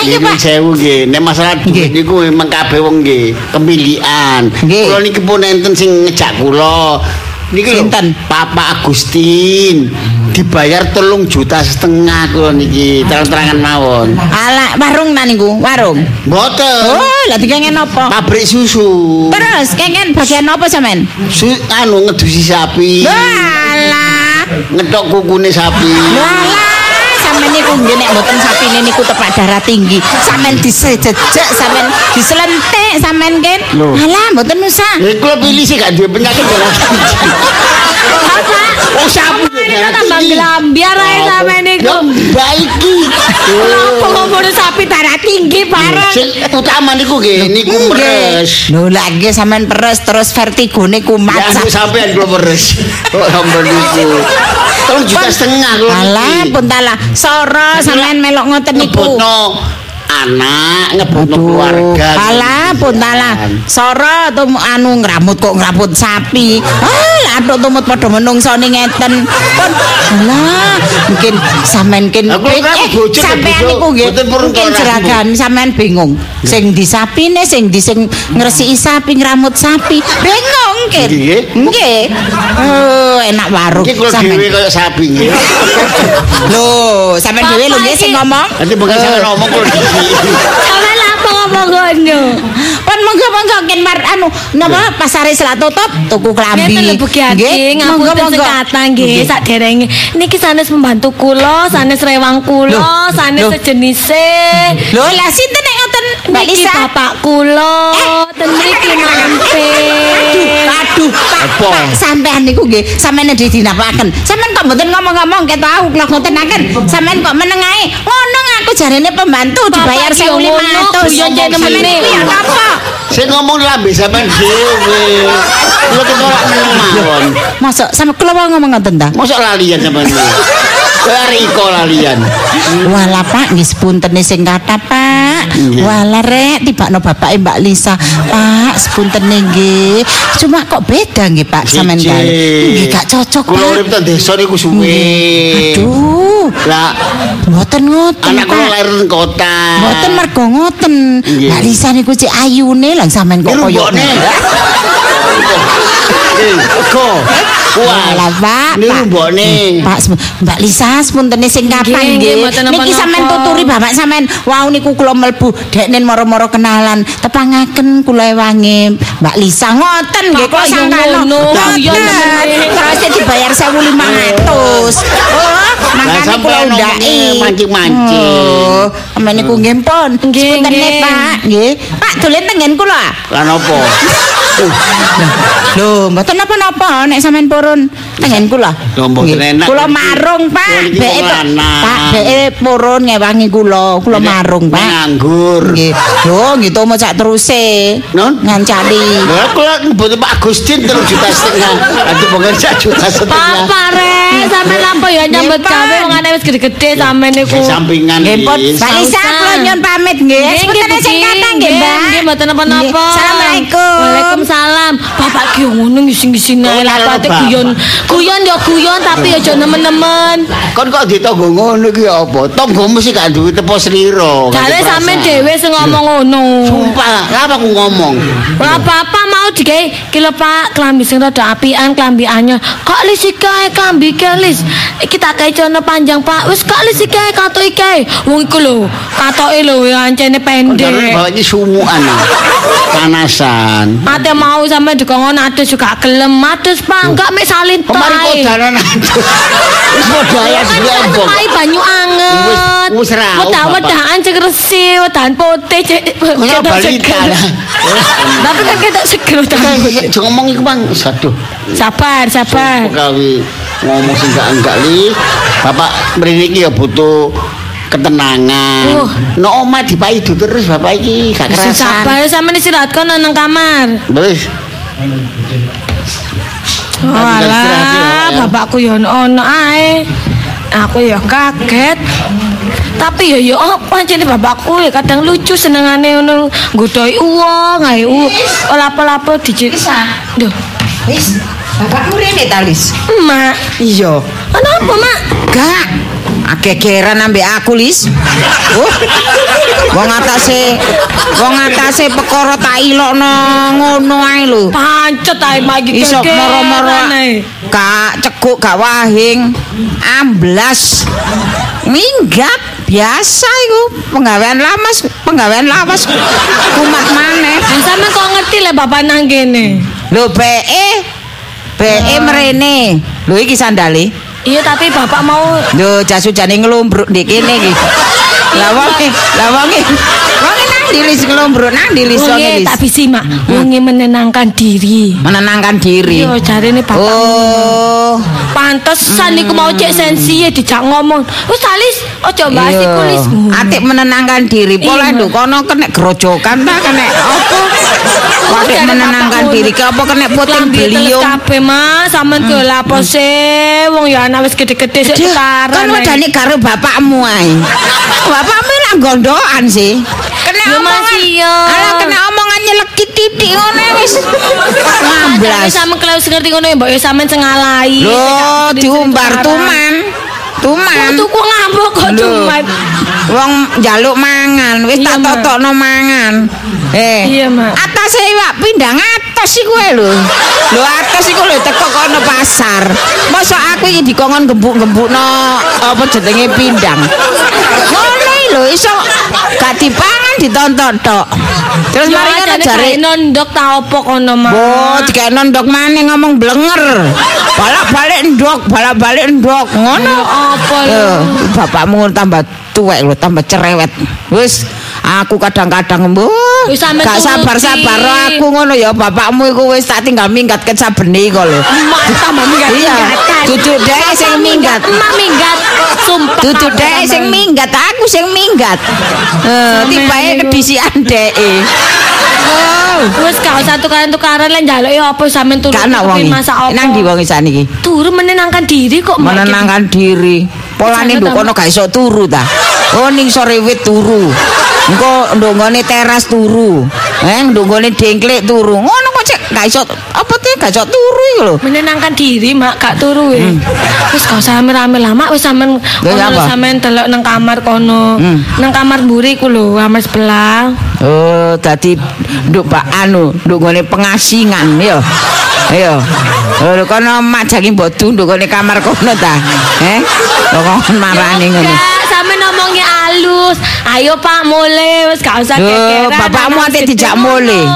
Ayo Pak. sewu nggih. Nek masalah duit niku memang kabeh wong nggih pemilihan. Nggih. Kula niki pun enten sing ngejak kula. Niki Sinten? Papa Agustin dibayar telung juta setengah kula niki terang-terangan mawon. Ala warung ta niku, warung. Mboten. Oh, lah dikengen apa? Pabrik susu. Terus kengen bagian apa sampean? Su anu ngedusi sapi. Walah. Ngethok kukune sapi. Walah, sampean niku nggih nek mboten sapine niku tepak darah tinggi. Sampean disejejek, sampean diselentik, sampean ken. Alah, mboten usah. Eh kula pilih sih gak duwe penyakit darah tinggi. Oh sapi ini tambah gelambiar ae sampean niku. Ya baiki. Kenapa ngomongin sapi darah tinggi bareng? Sing utama niku nggih niku meres. Lho lah nggih sampean peres terus vertigone Ya kumat. aku sampean kula meres. Kok sampean niku. Telung juta setengah kula. Alah, pun talah. Soro sampean melok ngoten niku. Ngebutno anak, ngebutno keluarga. Alah, pun talah. Soro tum anu ngramut kok ngramut sapi. Ah, atuk tumut padha menungsone ngeten. Pun alah, mungkin sampean kin ngramut bojo, sampean niku nggih. Purun Mungkin jeragan sampean bingung. Sing di sapine, sing di sing ngresiki sapi, ngramut sapi. Bingung kin. Nggih. Oh, enak kula Sampean. dhewe kaya sapi nggih. Loh, sampean dhewe lho nggih Bapak sing ngomong. Nanti bukan saya ngomong kula dhewe. Sampean apa ngomong ngono? Pun monggo-monggo ken mar anu napa pasare selak tutup tuku klambi. Ki Adi, ngapunten sekata nggih saderenge. Niki sanes pembantu kula, sanes rewang kula, sanes sejenise. Lho lah sinten nek ngoten Mbak Niki Lisa? bapak kula, ten mriki mampir. Aduh, Apa? Sampean niku nggih, sampean di dinapaken. Sampean kok mboten ngomong-ngomong ketok aku kula ngotenaken. Sampean kok meneng ae. Ngono aku jarene pembantu dibayar Bapak ki ngono, 1500. guyon jane Sampean meneh. niku ya apa? Saya ngomong lambe sampean dhewe. Kula tuh ora mawon. Masa sampe kula wae ngomong ngoten ta? Mosok lalian sampean. Kaya Riko lalian. Walah Pak, nggih sepuntene sing kata Pak. Walah rek tibakno bapake Mbak Lisa. Pak, sepuntene nggih. Cuma kok beda nggih Pak sampean kali. Nggih gak cocok Kula Pak. urip teng desa niku suwe. Aduh, Lah mboten ngoten anak kula Pak. lahir ning kota. Mboten mergo ngoten. Mbak Lisa niku cek ayune lah sampean kok koyo Eh, Kok. Walah Pak. Niku Pak. mbokne. Pak Mbak Lisa sepuntene sing kapan Nggih, Niki sampean tuturi bapak sampean. Wau niku kula mlebu deknen moro-moro kenalan. Tepangaken kula ewange Mbak Lisa ngoten nggih kula yo sangkano. temen. Terus dibayar 1500. Oh, makane kula sampean undaki. mancing-mancing. Oh, amen niku nggih pun. Nggih, Sepuntene. Pak, nggih. Pak dolen tengen kula. Lah napa? Lho, mboten napa-napa nek sampean purun tengen kula. Lho, mboten enak Kula iki. marung, Pak. Iki Beke lanang. Pak, beke purun ngewangi kula. Kula marung, Pak. Nganggur. Nggih. Lho, gitu mau cak teruse. Non? Ngancani. Lah kula mboten Pak Agustin 3 juta setengah. Aduh bukan 1 juta setengah. Papa rek, sampean apa ya nyambut Pak. gawe wong ana wis gede-gede sampean niku. Sampingan Nggih. Mbak Lisa, Usah. kula nyun pamit nggih. Nggih, sing kata nggih, Mbak. Nggih, mboten napa-napa. Assalamualaikum. Waalaikumsalam. Bapak ki ngono nggih ngisi-ngisi nae Oh, lah bapak. guyon. Guyon ya guyon tapi aja nemen-nemen. Kon kok ditonggo ngono ki apa? Tonggomu sih gak duwe tepo sliro. gak Jare sampean perasaan. dhewe sing ngomong ngono. Sumpah, ngapa aku ngomong? Ora apa-apa mau digawe ki lho Pak, klambi sing rada apian, klambi anyar. Kok lis iki klambi iki lis. Iki tak kae celana panjang Pak. Wis kok lis iki kae katok iki. Wong iku lho, katoke lho ya ancene pendek. bawa ini sumuan. ah. Panasan. Ate mau sampe dikongkon adus juga gelem. Adus Pak, enggak mek salin Kemarin kok aduh. Wis padha ya diembong. Pai banyu anget. Wis- wis ra, Wedah-wedahan cek resik, wedahan putih cek. Kaya ketok balita seger. lah. Tapi kan kita seger wedahan putih. Jangan ngomong iku Bang. Aduh. Sabar, sabar. Pekawi ngomong sing gak enggak li. Bapak mrene iki ya butuh ketenangan. Uh. No omah dipaidu terus bapak iki gak kerasan. sabar sampe istirahat kono nang kamar. Wis. istirahat ya, Walah, ya. bapakku ya ono ae. Aku ya kaget. Tapi ya ya apa jane bapakku ya kadang lucu senengane ngono nggodhoi uang ae u lapo-lapo dijit. Duh, Wis, bapakmu rene ta, Lis? Mak, Iya. ana apa, Mak? Gak. Agegeran ambek aku, Lis. Oh. Wong atase wong atase perkara tak ilokno ngono ae lho. Pancet ae Mak iki Iso moro-moro ae. gak cekuk gak wahing amblas minggat biasa iku penggawean lamas penggawean lawas kumat maneh Dan sampean kok ngerti lah bapak nang kene. lho BE BE mrene lho iki sandale Iya tapi bapak mau lho jas ujane nglumbruk ndek kene iki. Lah wonge lah wonge wonge nang diri sing nglumbruk nang diri Wonge songe tak bisi mak, wonge menenangkan diri. menenangkan diri. Iya jarene bapak. oh. Pantesan iku mau cek sensi dijak ngomong. Wis talis ojo bahas Iya. iku lis. Atik menenangkan diri. Pola nduk kono kena grojokan ta kena apa? Wadik menenangkan diri ke apa kena puting beliung. kabeh mas, sampean ke lapo sih? Wong ya anak wis gede-gede sik kan wedane karo bapakmu ae. Bapakmu lah gondokan sih. Kena Ya, omongan. Mas, iya. Alah kena omongan nyelekit titik ngono wis. Tapi Ngablas. sampean kelewat ngerti ngono ya mbok ya sampean sing ngalahi. Loh, diumbar tuman. Tuman. Tuku ngambok kok Lho. tuman. Wong njaluk mangan, wis tak totokno mangan. Eh. Iya, Mak. Atase wak pindang atos iku ae lho. Lho atos iku lho teko kono pasar. Mosok aku iki dikongkon gembuk-gembukno apa jenenge pindang. Lho iso gak dipangan ditonton tok. Terus mari ngono jane jare nondok ta opo kono mah. Oh, dikae ndok maneh ngomong blenger. Balak-balik ndok, balak-balik ndok. Ngono. Ya apa lho. Eh, bapakmu tambah tuwek lho, tambah cerewet. Wis aku kadang-kadang mbuh gak sabar-sabar aku ngono ya bapakmu iku wis tak tinggal minggat ke sabene iku lho. Tambah minggat. Iya, duduk dek sing minggat. Emak minggat. Sumpah. Duduk dek sing minggat, aku sing minggat. Eh, tibae niku. kedisian deke. Oh, Wis gak usah tukaran-tukaran lan njaluk ya apa sampean turu. gak ana wong masak apa. Nang di wong saniki. Turu menenangkan diri kok Mbak. menenangkan diri. Polane Jangan nduk kono gak iso turu ta. Oh ning sore wit turu. Engko nduk nggone teras turu. Eh nduk nggone dengklek turu. Ngono kok cek gak iso apa tuh gak iso turu iku lho. menenangkan diri mak gak turu ya. Wis gak usah rame-rame lama wis sampean apa? sampean delok nang kamar kono. Hmm. Nang kamar mburi ku lho, kamar sebelah. Oh dadi nduk Pak anu nduk nggone pengasingan ya. Ayo. Oh kono mak jangi mbok nduk nggone kamar kono ta. Eh? Kok kon marani ngono. Enggak, sampean ngomongnya halus. Ayo Pak mulai wis gak usah kekeran. bapakmu ate dijak mule.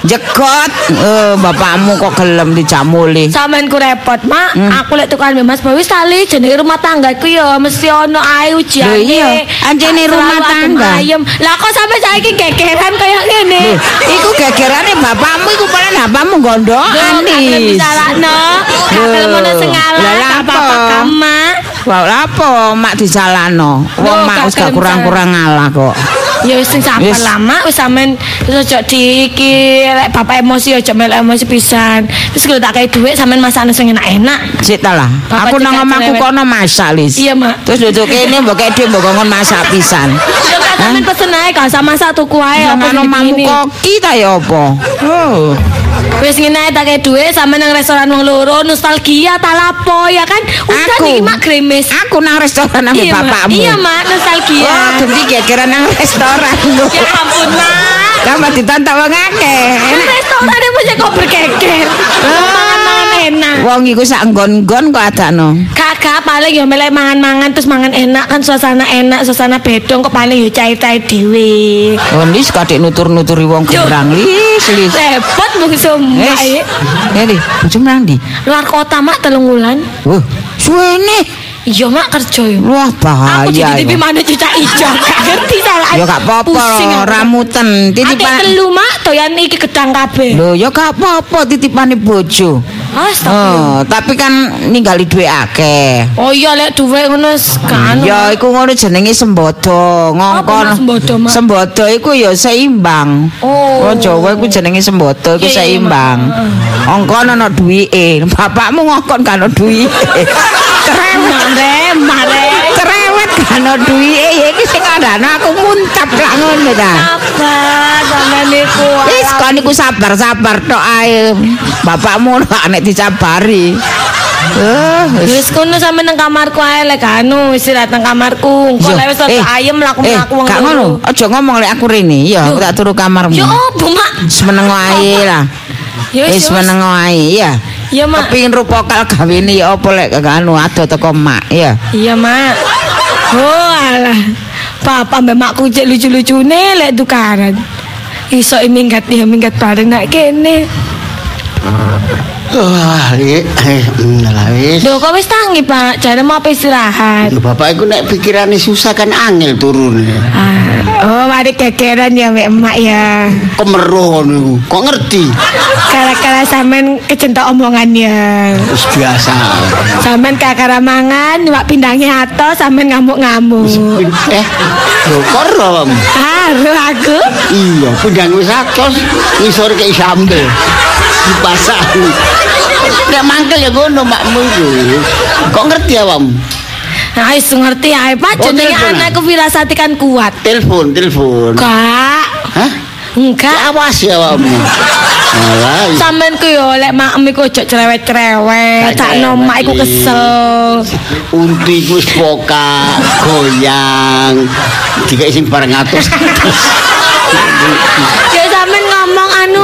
Jegot, eh bapakmu kok gelem dijak mule. Sampean ku repot, Mak. Hmm. Aku lek tukaran mbek Mas Bowi tali jenenge rumah tanggaku ya mesti ono ae ujiane. Lho iya, anjene rumah tangga. Ayem. Lah kok sampe saiki gegeran kaya ngene? Iku gegerane bapakmu iku paling bapakmu gondokan disalahno. Gak gelem ono sing ngalah. Lah, apa? kamak. Wah, lapo mak disalahno. Wong mak wis gak kurang-kurang ngalah kok. Ya wis sing sabar Wis. lama wis sampean wis ojo di iki lek bapak emosi ojo melek emosi pisan. Wis kalau tak kei dhuwit sampean masakne sing enak-enak. Sik ta lah. Aku nang omahku kono masak, Lis. Iya, Mak. Terus duduk kene mbok kek dhuwit mbok kongkon masak pisan. Ya sampean pesen ae gak usah masak tuku ae apa omamu dipingini. koki ta ya apa? Oh. Wis ngene tak dhuwit sampe nang restoran wong loro nostalgia ta lapo ya kan. Udah Aku. iki mak gremes. Aku nang restoran Mak. bapakmu. Iya, Mak, nostalgia. Oh, ganti kira nang restoran lho. Ya ampun, Mak. Kamu ditonton wong akeh. Nang restoran e mesti kok berkeker. Mangan-mangan enak. Wong iku sak nggon-nggon kok adakno. Kakak paling ya melek mangan-mangan terus mangan enak kan suasana enak, suasana bedong kok paling ya cair-cair dhewe. Oh, nis kadek nutur-nuturi wong Yo. gembrang lis lis. Repot mung semua Wes. Ini, bojomu nang ndi? Luar kota mak telung wulan. Wah, suwene. Iya mak kerja ya. Wah, Aku bahaya. jadi TV iku. mana cuca ijo Gak ngerti salah Ya gak apa-apa, aku. Adik Titipan. telu mak Doyan iki gedang kabeh Lho, ya gak apa-apa titipane bojo. Astagfirullah Oh, tapi kan ninggali duwe akeh. Oh iya lek duwe ngono kan Ya iku ngono jenenge sembodo, ngongkon. Sembodo? Sembodo iku ya seimbang. Oh. Wong Jawa iku jenenge sembodo iku seimbang. Ngongkon ana duwike, bapakmu ngongkon kan ana duwike. Mare mare cerewet kan ana duwike, ya iki sing kandhane aku muntap lah ngono ta. Sabar niku Wis kon iku sabar-sabar tok ae. Bapakmu nek dicabari. Eh, wis. Kono sampe nang kamarku ae lek anu istirahat nang kamarku. Engko Yo, lek wis rada ayem mlaku-mlaku eh, wong gak loro. ngono. Aja ngomong lek aku rene. Ya, aku tak turu kamarmu. Yo opo mak? Semeneng wae lah. Ya wis, meneng wae ya. Iya mak. Kepingin rupokal gawene ya apa lek gak anu ado teko mak ya. Iya mak. Oh alah. Papa mbak makku cek lucu-lucune lek tukaran. Iso minggat ya minggat bareng nak kene. Wah, eh wis. Loh kok wis tangi pak? Jare mau istirahat? Ya bapak iku nek pikirane susah kan angel turun. Ah, oh mari kekeran ya mek emak ya. Kemeruh ngono. Kok ngerti? Kala-kala sampean kecentok omongannya. Wis biasa. Sampean kakara mangan, wak pindangnya ato, sampean ngamuk-ngamuk. Eh, lho kok rom. Haru aku. Iya, pindang wis atos, ngisor kayak sambel. Dipasang. Nek mangkel ya ngono makmu. Kok ngerti awakmu? Nah, wis ngerti ae Pak, Oh, jenenge teleponan. anakku firasati kan kuat. Telepon, telepon. Kak, Hah? enggak. Awas ya awakmu. Sampean ku yo lek makem iku ojo cerewet-cerewet, Tak nomak iku kesel. unti ku wis pokak, goyang. Dikai sing bareng atus. Ya sampean ngomong anu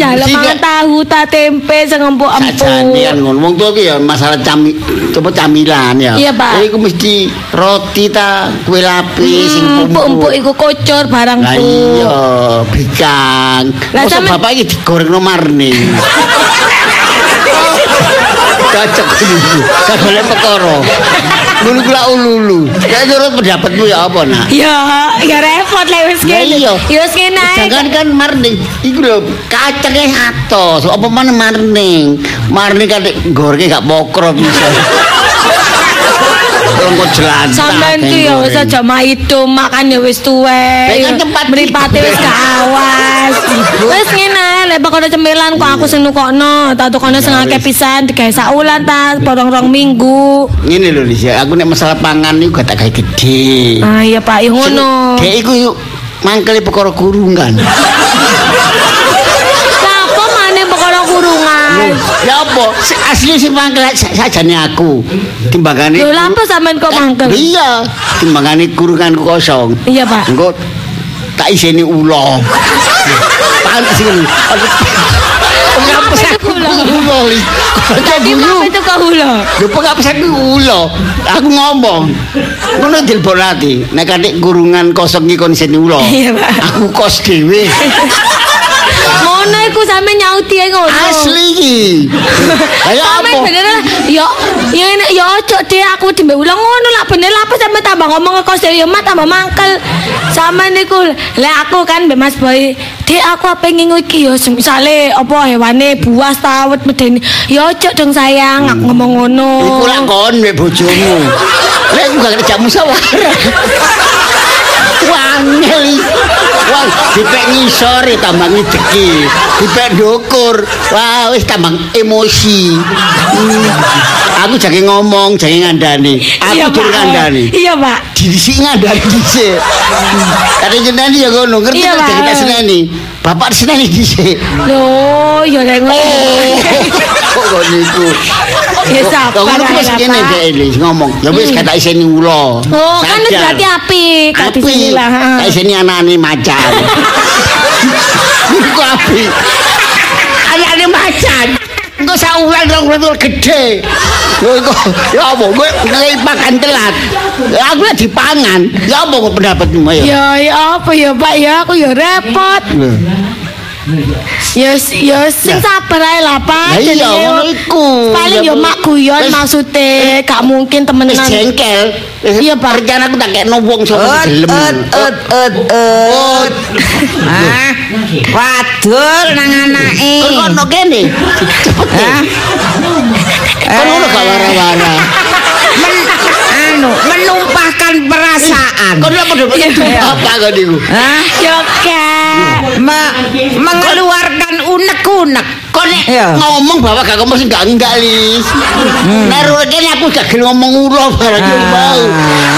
njaluk mangan tahu ta tempe sing empuk-empuk. Sajane kan ngono. Wong tuwa ki ya masalah cami coba camilan ya. Iya, Pak. Iku mesti roti ta, kue lapis sing Hmm, empuk-empuk iku kocor Lah barangku. iya, bikang. Lah, bapak iki digorengno marning. Cocok. Gak boleh perkara. Lulu kula ululu. Ya nurut pendapatmu ya apa nak? Ya, ya repot lek wis iya. Ya wis ae. Jangan kan marning. Iku lho kacangnya atos. Apa mana marning? Marning kan gorenge gak pokro bisa. Orang kok jelantah. Sampean ku ya wis aja maido makan ya wis tuwe. Mripate wis gak awas. Wis ngene lek pokoke cemilan kok aku sing nukokno, tak tukono sing akeh pisan digawe sak wulan ta, porong rong minggu. Ini lho Lisa, aku nek masalah pangan iku gak tak gawe gede. Ah iya Pak, ngono. Dek iku yuk mangkele perkara kurungan. Apa maneh perkara kurungan? Ya apa? Asli sing mangkel sa- sajane aku. Timbangane Lho lha apa sampean kok mangkel? Iya, timbangane kurunganku kosong. Iya Pak. Engko tak iseni ulo. Pantes iki. Apa sih itu ulo? ulo? Li. Tadi apa itu kok? Lho pengapesan ku ulo. Aku ngomong. Ngono dilbolati. Nek kadek kurungan kosong iki kon iseni ulo. Iya, Pak. Aku kos dhewe. Ngono iku sampe nyauti ae ngono. Asli iki. Sampe apa? bener ya ya enak ya ojo deh aku dimbe ulang ngono lah bener lah apa sampe tambah ngomong ke kos ya mat tambah mangkel. Sama niku lek aku kan mbek Mas Boy, Dek aku apa ngingu iki ya misale apa hewane buas ta wet medeni. Ya ojo dong sayang aku ngomong ngono. Iku lak kon mbek bojomu. Lek gak kerja musyawarah. Wangel iki. Wah, dipek ngisor ya tambah ngideki. Dipek ndukur. Wah, wis tambah emosi. Hmm. Aku jange ngomong, jange ngandani. Iya, Aku durung Pak. ngandani. Iya, Pak. Disi ngandani dhisik. Kadang jeneni ya ngono, ngerti Iya, kan kita seneni. Bapak seneni dhisik. Loh, ya lek ngono. Kok kok niku? Ya sabar. Kok wis kene dhek ngomong. Ya wis kata iseni ula. Oh, kan berarti api. Api. Tak iseni anane macan. Iku api. Anane macan. Engko saulan rong rong gede. Lho iku ya apa kowe makan telat. Aku lagi dipangan. Ya apa kok pendapatmu ya? Ya, ya apa ya, Pak? Ya aku ya repot. Ya ya sing sabar ae lah, Pak. Lah iya Jenenge ngono iku. Paling ya mak guyon Wis- maksude, gak mungkin Wis temenan. jengkel. Iya, Pak. Rencana aku tak kekno wong Ut, gelem. ut, ut, ut, ut. Hah? Wadul nang anake. Kon kono kene. Cepet. Hah? Kon ngono gak wara-wara. Men- anu, menumpahkan perasaan. Kon lha padha Iya. apa kok niku? Hah? Ya, Me- mengeluarkan unek-unek. Kok nek Iya. ngomong bahwa gak ngomong sing gak enggak lis. Kene aku gak gelem ngomong ulo barang yo mau.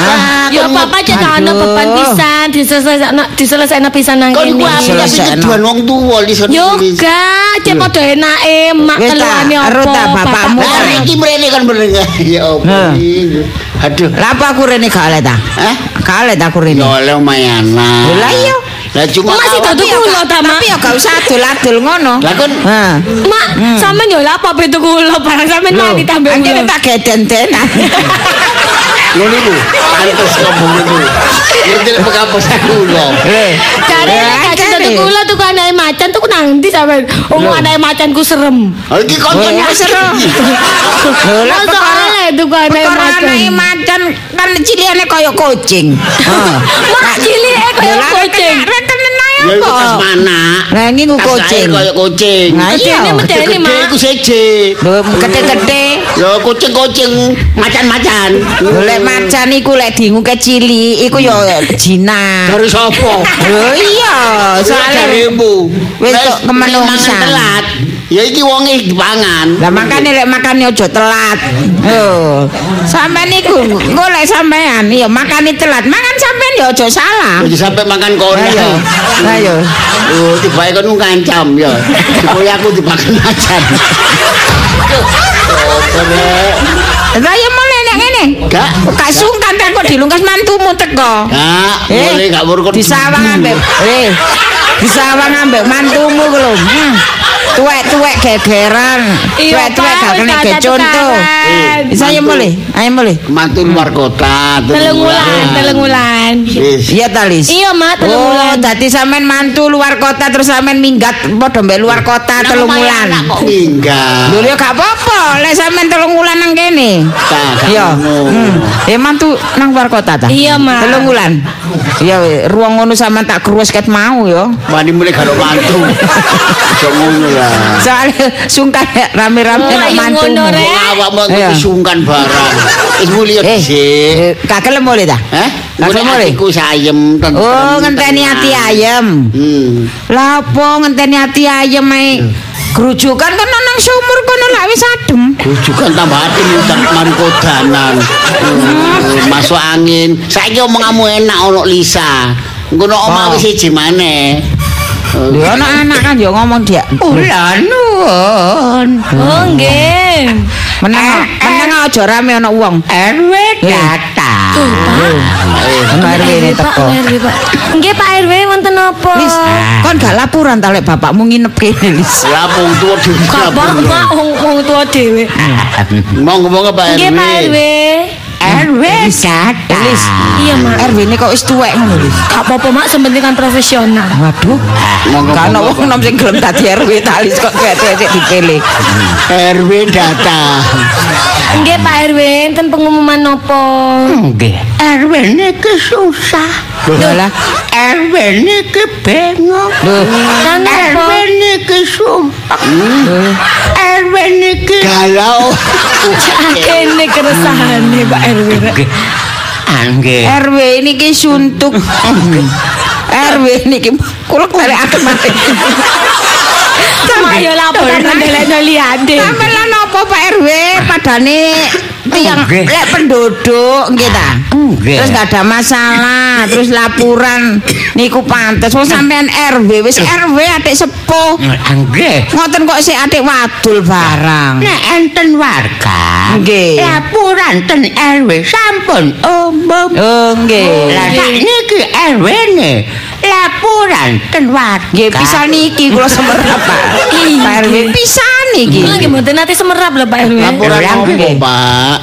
Ah, Ya kon papa aja tak ana Aduh. beban pisan, diselesaikan diselesaikan pisan nang Kon kene. ku apik tapi Selesaikan. keduan wong tuwa lis. Yoga, cek padha enake mak Wis ta, keluarane apa. ero ta, bapakmu. Lah iki mrene kan bener. Ya apa. Aduh. Lah apa aku rene gak oleh ta? Hah? Gak oleh ta aku rene. Ya oleh lumayanan. Lah iya. Lah cuma Masih awak- tutup kula ta, Mak. Tapi ya gak usah adul-adul ngono. Lah kon Hah. Mak, sampean yo lha apa betu kula barang sampean Loh, mati tambah Anjene kula. tak geden-denan. ngono iku. Pantes ngomong iku. Ngerti nek pekapos aku lho. Eh. Cari jane. tutup kula tuh anake macan tuh nang ndi sampean? Omong anake macan ku serem. Oh, iki koncone Oh, seru. Lho, lah perkara- perkara macan. anake macan kan cilikane kaya kucing. Heeh. Mak cilik e kaya Lah, kucing. Ya iku mana? Lah ku kucing. Kaya kucing. Iya. Gedene medeni, Mak. iku seje. Lho, gede-gede. Ya kucing-kucing macan-macan. Lek macan iku lek diinguke cilik iku ya jinak. Dari sapa? Lho iya, soalnya darimu. Wis kok kemenungsan. Mangan. Ya iki wonge dipangan. Lah makane lek makane aja telat. Yo. Sampeyan niku engko lek sampean ya makane telat. Mangan sampean ya aja salah. Aja sampai makan kono. Ayo. Ayo. Oh, tiba kon ngancam ya. Supaya aku. Apa nek? Lah ya mulai nek ngene. Gak. Gak sungkan ta kok dilungkas mantumu teko. Gak, Eh, boleh gak urut disawang ambek eh disawang ambek mantumu ku lho. Tuwek-tuwek gegeran. Iya, Tuwek-tuwek gak kena wis ge ada contoh. tukaran. Bisa ayo mulai, ayo mulai. mantu luar kota. Telung wulan, telung wulan. Wis. Iya Talis. Iya, Mak, telung Oh, wulan. dadi sampean mantu luar kota terus sampean minggat padha mbek luar kota telung wulan. Kok minggat? Lho ya gak apa-apa, lek sampean telung wulan nang kene. Gak Iya. Eh mantu nang luar kota ta? Iya, Mak. Telung wulan. Iya, ruang ngono sampean tak keruas ket mau ya. Wani mulai karo mantu. Aja ngono lah. Soalnya sungkan rame-rame Oh, ayo mantu. ngono, awakmu ngerti sungkan barang. Wis mulya Eh, dhisik. eh, kakek boleh ta? Heh, Kakek atiku sayem tentrem. Oh, ngenteni ati ayam. Hmm. Lah apa ngenteni ati ayam ae? Gerujukan kan nang sumur kono lak wis adem. Rujukan tambah adem udah mari kodanan. Masuk angin. Saiki omonganmu enak ono Lisa. Engko ono omah wis siji maneh. Lho anak-anak kan yo ngomong dia. Ulah nuwun. Oh, nggih. Meneng meneng aja rame ana wong. RW datang. Tuh, Pak. Ono RW ini teko. Nggih, Pak RW wonten apa? Lis, kon gak laporan ta lek bapakmu nginep kene, Lis. Ya wong tuwa dhewe. Gak Pak, Mak, wong wong tua dhewe. Monggo-monggo Pak Nggih, RW. Pak RW. RW datang. Lis. Iya, Mak. RW ini kok wis tuwek ngono, Lis. Gak apa-apa, Mak, sebenarnya kan profesional. Waduh. Kan wong nom sing gelem dadi RW ta Lis kok tuwek-tuwek dipilih. RW datang. Nggih, Pak RW, enten pengumuman napa? Nggih. RW niki susah. Lah, RW niki bengong. Kan RW niki sumpah. RW niki galau. Kene keresahane Pak RW. Rek. Angge. RW ini ki suntuk. RW niki kula kelekaken malih. Mak yo laporan ndelekno liyane. Sampeyan napa Pak RW padane tiyang lek penduduk nggih ta? Terus gak ada masalah, terus laporan niku pantes. Wong sampean RW wis RW atik sepuh. Nggih. Ngoten kok sik atik wadul barang. Nek enten warga, Nggih. laporan ten RW sampun umum. Oh nggih. Lah sakniki RW ne laporan ten. Nggih pisan niki kula semerap Pak. Pak RW pisan niki. Nggih mboten nate semerap lho Pak RW. Laporan apa, nggih. Pak?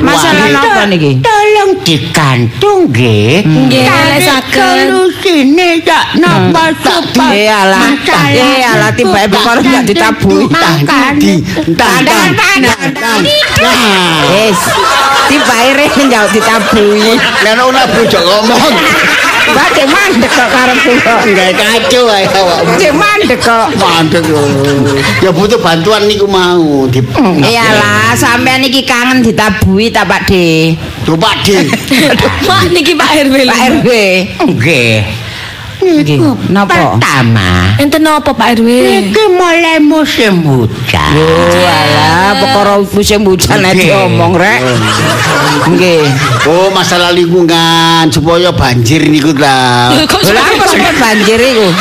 Masalah napa niki? Tolong digantung nggih. Nggih, Kali lesaken. solusine tak napa supaya Eh alah, masalah eh alah tiba perkara gak ditabui. Makan. Di, entah, entah, entah, entah. Nah, Wis. Tiba ire njauh ditabui. Nek ora bojo ngomong, Mbak cek mandek kok karep kula. enggak kacau ae awakmu. Cek mandek kok. Mandek lho. Ya butuh bantuan niku mau. Iyalah, sampean iki kangen ditabui ta Pak De. Tuh Pak De. Mak niki Pak RW. Pak RW. Nggih. Nggih. Napa? Pertama, Enten napa Pak RW? iki mulai musim hujan. Oh alah, perkara musim hujan Nggih. diomong rek. Nggih. Oh, masalah lingkungan supaya banjir niku ta. Kok Lha sampe banjir iku?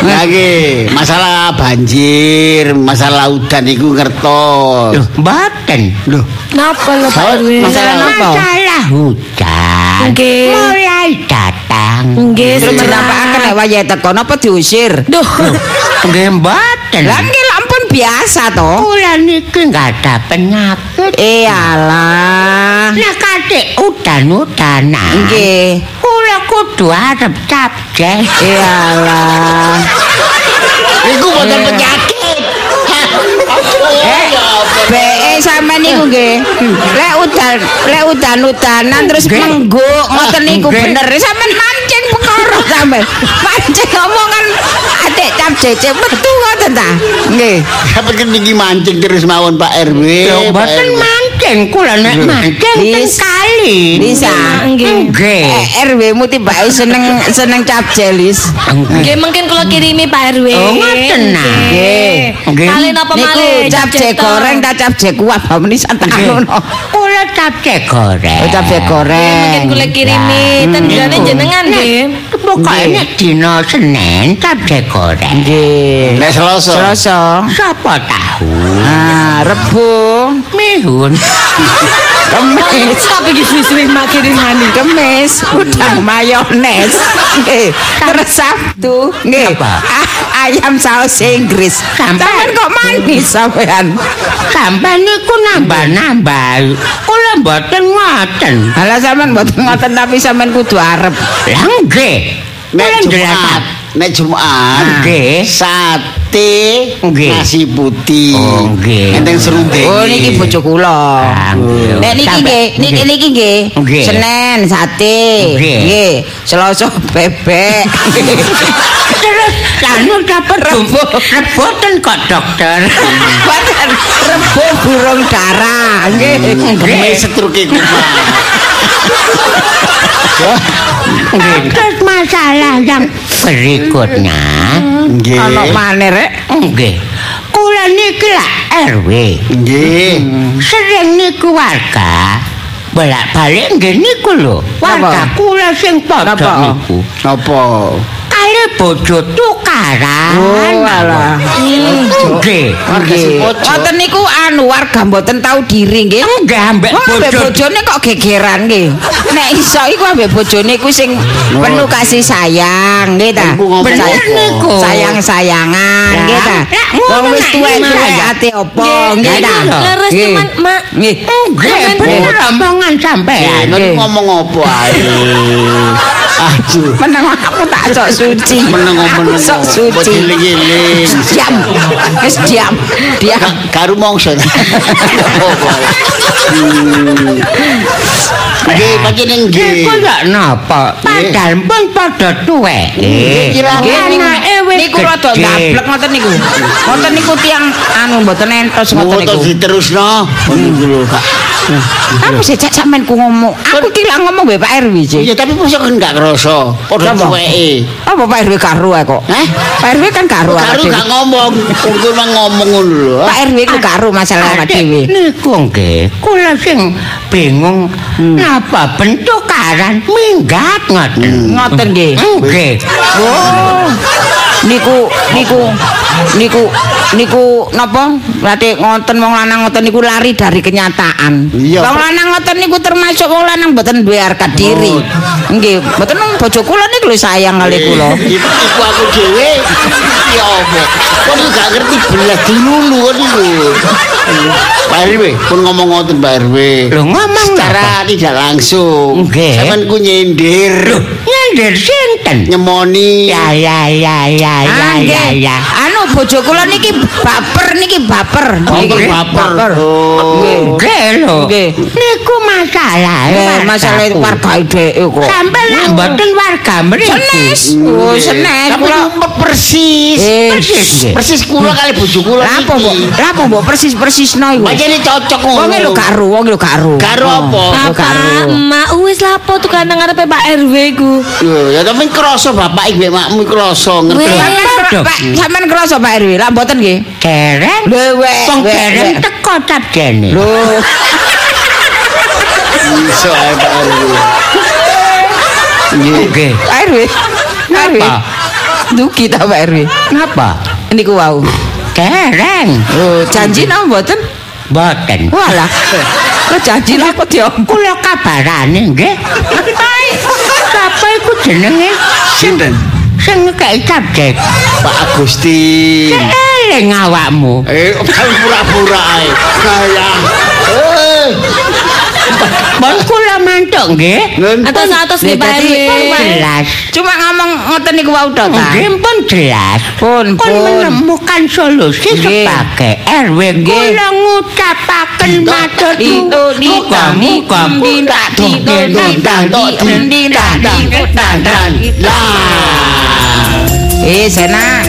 Nggih, masalah banjir, masalah udan niku ngertos. Loh, mboten. Loh, napa lho Pak RW? Masalah napa? Masalah hujan. Nggih. Mulai datang. Nggih, Terus semerap. kenapa akan nek wayahe teko napa diusir? Duh. Nggih mboten. Lah nggih lah ampun biasa to. Kula niki nggak ada penyakit. Eh alah. Nek kate udan-udanan. Nggih. Kula kudu arep capceh. Eh alah. niku boten penyakit. Eh, Be sampean niku nggih. Lek udan, lek udan-udanan terus mengguk ngoten niku bener. Sampean mancing perkara sampean. Mancing omongan cap cece metu ngoten ta? Nggih. Sampe niki mancing terus mawon Pak RW. Pak mboten mancing kula nek mancing ten Bis. kali. Bisa. Nggih. Nggih. Eh, RW mu tibake seneng seneng cap jelis. Nggih mungkin kula kirimi Pak RW. Oh, ngoten, nah. Nggih. Nggih. Kali napa malih? cap goreng ta cap je kuah apa menisan tak ngono. Kula capceh goreng. Oh cap je Mungkin goreng. kula kirimi ten gane jenengan nggih. Pokoke nek dina Senin capceh goreng. Nggih. Nek Selasa. Selasa. Sapa tahu? Ah, Rebo. Mihun. Kemis. Tapi iki suwi-suwi mak kirimane. Kemis, udang mayones. Nggih. Terus Sabtu, nggih. Ayam saus Inggris. Sampeyan kok manis sampean? Sampai niku nambah-nambah. Kula mboten ngoten. Halah sampean mboten ngoten tapi sampean kudu arep. Lah nggih. Nek Jumat, nek Jumat, Nggih. Sate, Nggih. nasi putih, Oh, nggih. enteng serundeng. Oh niki bojo kula. Nggih. Nek niki nggih, niki niki nggih. Senen sate. Nggih. Selasa bebek. Terus anu dapat Rebo. Reboten kok dokter. Boten rebo burung dara. Nggih. Kemis setruke kupat. Terus masalah yang berikutnya. Nggih. Ana maneh rek. Nggih. Kula niki RW. Nggih. Sering niku warga bolak-balik nggih niku lho. Warga Napa? kula sing padha Napa? niku. Apa? Bojo tukaran. Oh alah. Nggih. Ngoten niku anu warga mboten tahu diri nggih. Enggak ambek bojone kok gegeran nggih. Nek iso iku ambek bojone iku sing penuh kasih sayang, nggih ta? Niku. Sayang-sayangan, nggih ta? Wong wis tuwek-tuwek saya. ate opo, Nggih, ta? leres teman, Mak. Nggih. Nggih, bener omongan sampean. Ngomong apa ae? Meneng aku tak sok suci. Meneng Aku meneng. sok suci. Giling-giling. Diam. Wis diam. Diam. Garu mongso. Nggih, pancen nggih. Ya napa? Padahal pun padha tuwek. Nggih, Anake wis niku rada gede. ndablek ngoten niku. Ngoten niku tiang anu mboten entos ngoten niku. Moto diterusno. Aku sejak sampean ku ngomong. Aku ki ngomong mbek Pak RW sih. Iya tapi masa kan gak kerasa. Padha cuweke. Apa Pak RW karo ae kok? Hah? Pak RW kan karo awak Karo gak ngomong. Aku emang ngomong ngono lho. Pak RW ku karo masalah awak dhewe. Niku nggih, kula sing bingung napa bentuk karan minggat ngoten. Ngoten nggih. Nggih. Oh. Niku niku niku niku napa? Berarti ngoten wong lanang ngoten niku lari dari kenyataan. Iya. Wong lanang ngoten niku termasuk wong lanang mboten duwe harkat diri. Nggih, mboten bojo kula niku lho sayang kali kula. Iku aku dhewe. Ya? Kok iki gak ngerti belas dilulu kok niku. Pak RW, pun ngomong ngoten Pak RW. Lho ngomong Secara tidak langsung. Nggih. Sampeyan ku nyindir. Nyender sinten? Nyemoni. Ya ya ya ya ya Ah, ya nggih. ya. Anu bojo kula niki baper niki baper. Niki baper. Oh. Nggih lho. Nggih. Niku masalah. Eh, masalah warga dhek kok. Sampai lah mboten warga mriki. Senes. Oh, senes Tapi kula. ngumpet persis. Eh, Persis. Persis kula kali bojo kula apa mbok? Lah apa mbok persis-persisno iku? Bajane cocok ngono. Wong lho karo, wong lho karo. Karo apa? Oh, Bapak, karo. emak wis lapo tuh kan ngarepe Pak RW ku. Yo, ya tapi krasa bapak iki makmu krasa ngerti. Sampeyan Pak, sampeyan kerasa Pak RW, lah mboten nggih. Dereng. Lho wek. Wong dereng wek. teko tabjene. Lho, Iso ae Pak RW. Nggih. RW. Dugi ta Pak RW. Napa? Niku wau. Dereng. Lho, janji napa mboten? Boten. Walah. Lho janji lah kok diomong. Kula kabarane nggih. Sapa iku jenenge? Sinten? Sing ngekeki tabjek. Pak Agustin. Eling awakmu. Eh, pura-pura ae. Kaya. Eh, Pun kula mantuk nggih. Atos-atos nih Lah, Pak RW. pun Jelas. Cuma ngomong ngoten niku wau tok ta. Nggih pun jelas. Pun, Pun pun. menemukan solusi Nggih. sebagai RW Nggih. kula ngucapaken matur Itu di kami muga-muga tidak di Dang, dang, dang, dang, dang, dang, dang. Lah. Eh, Sena.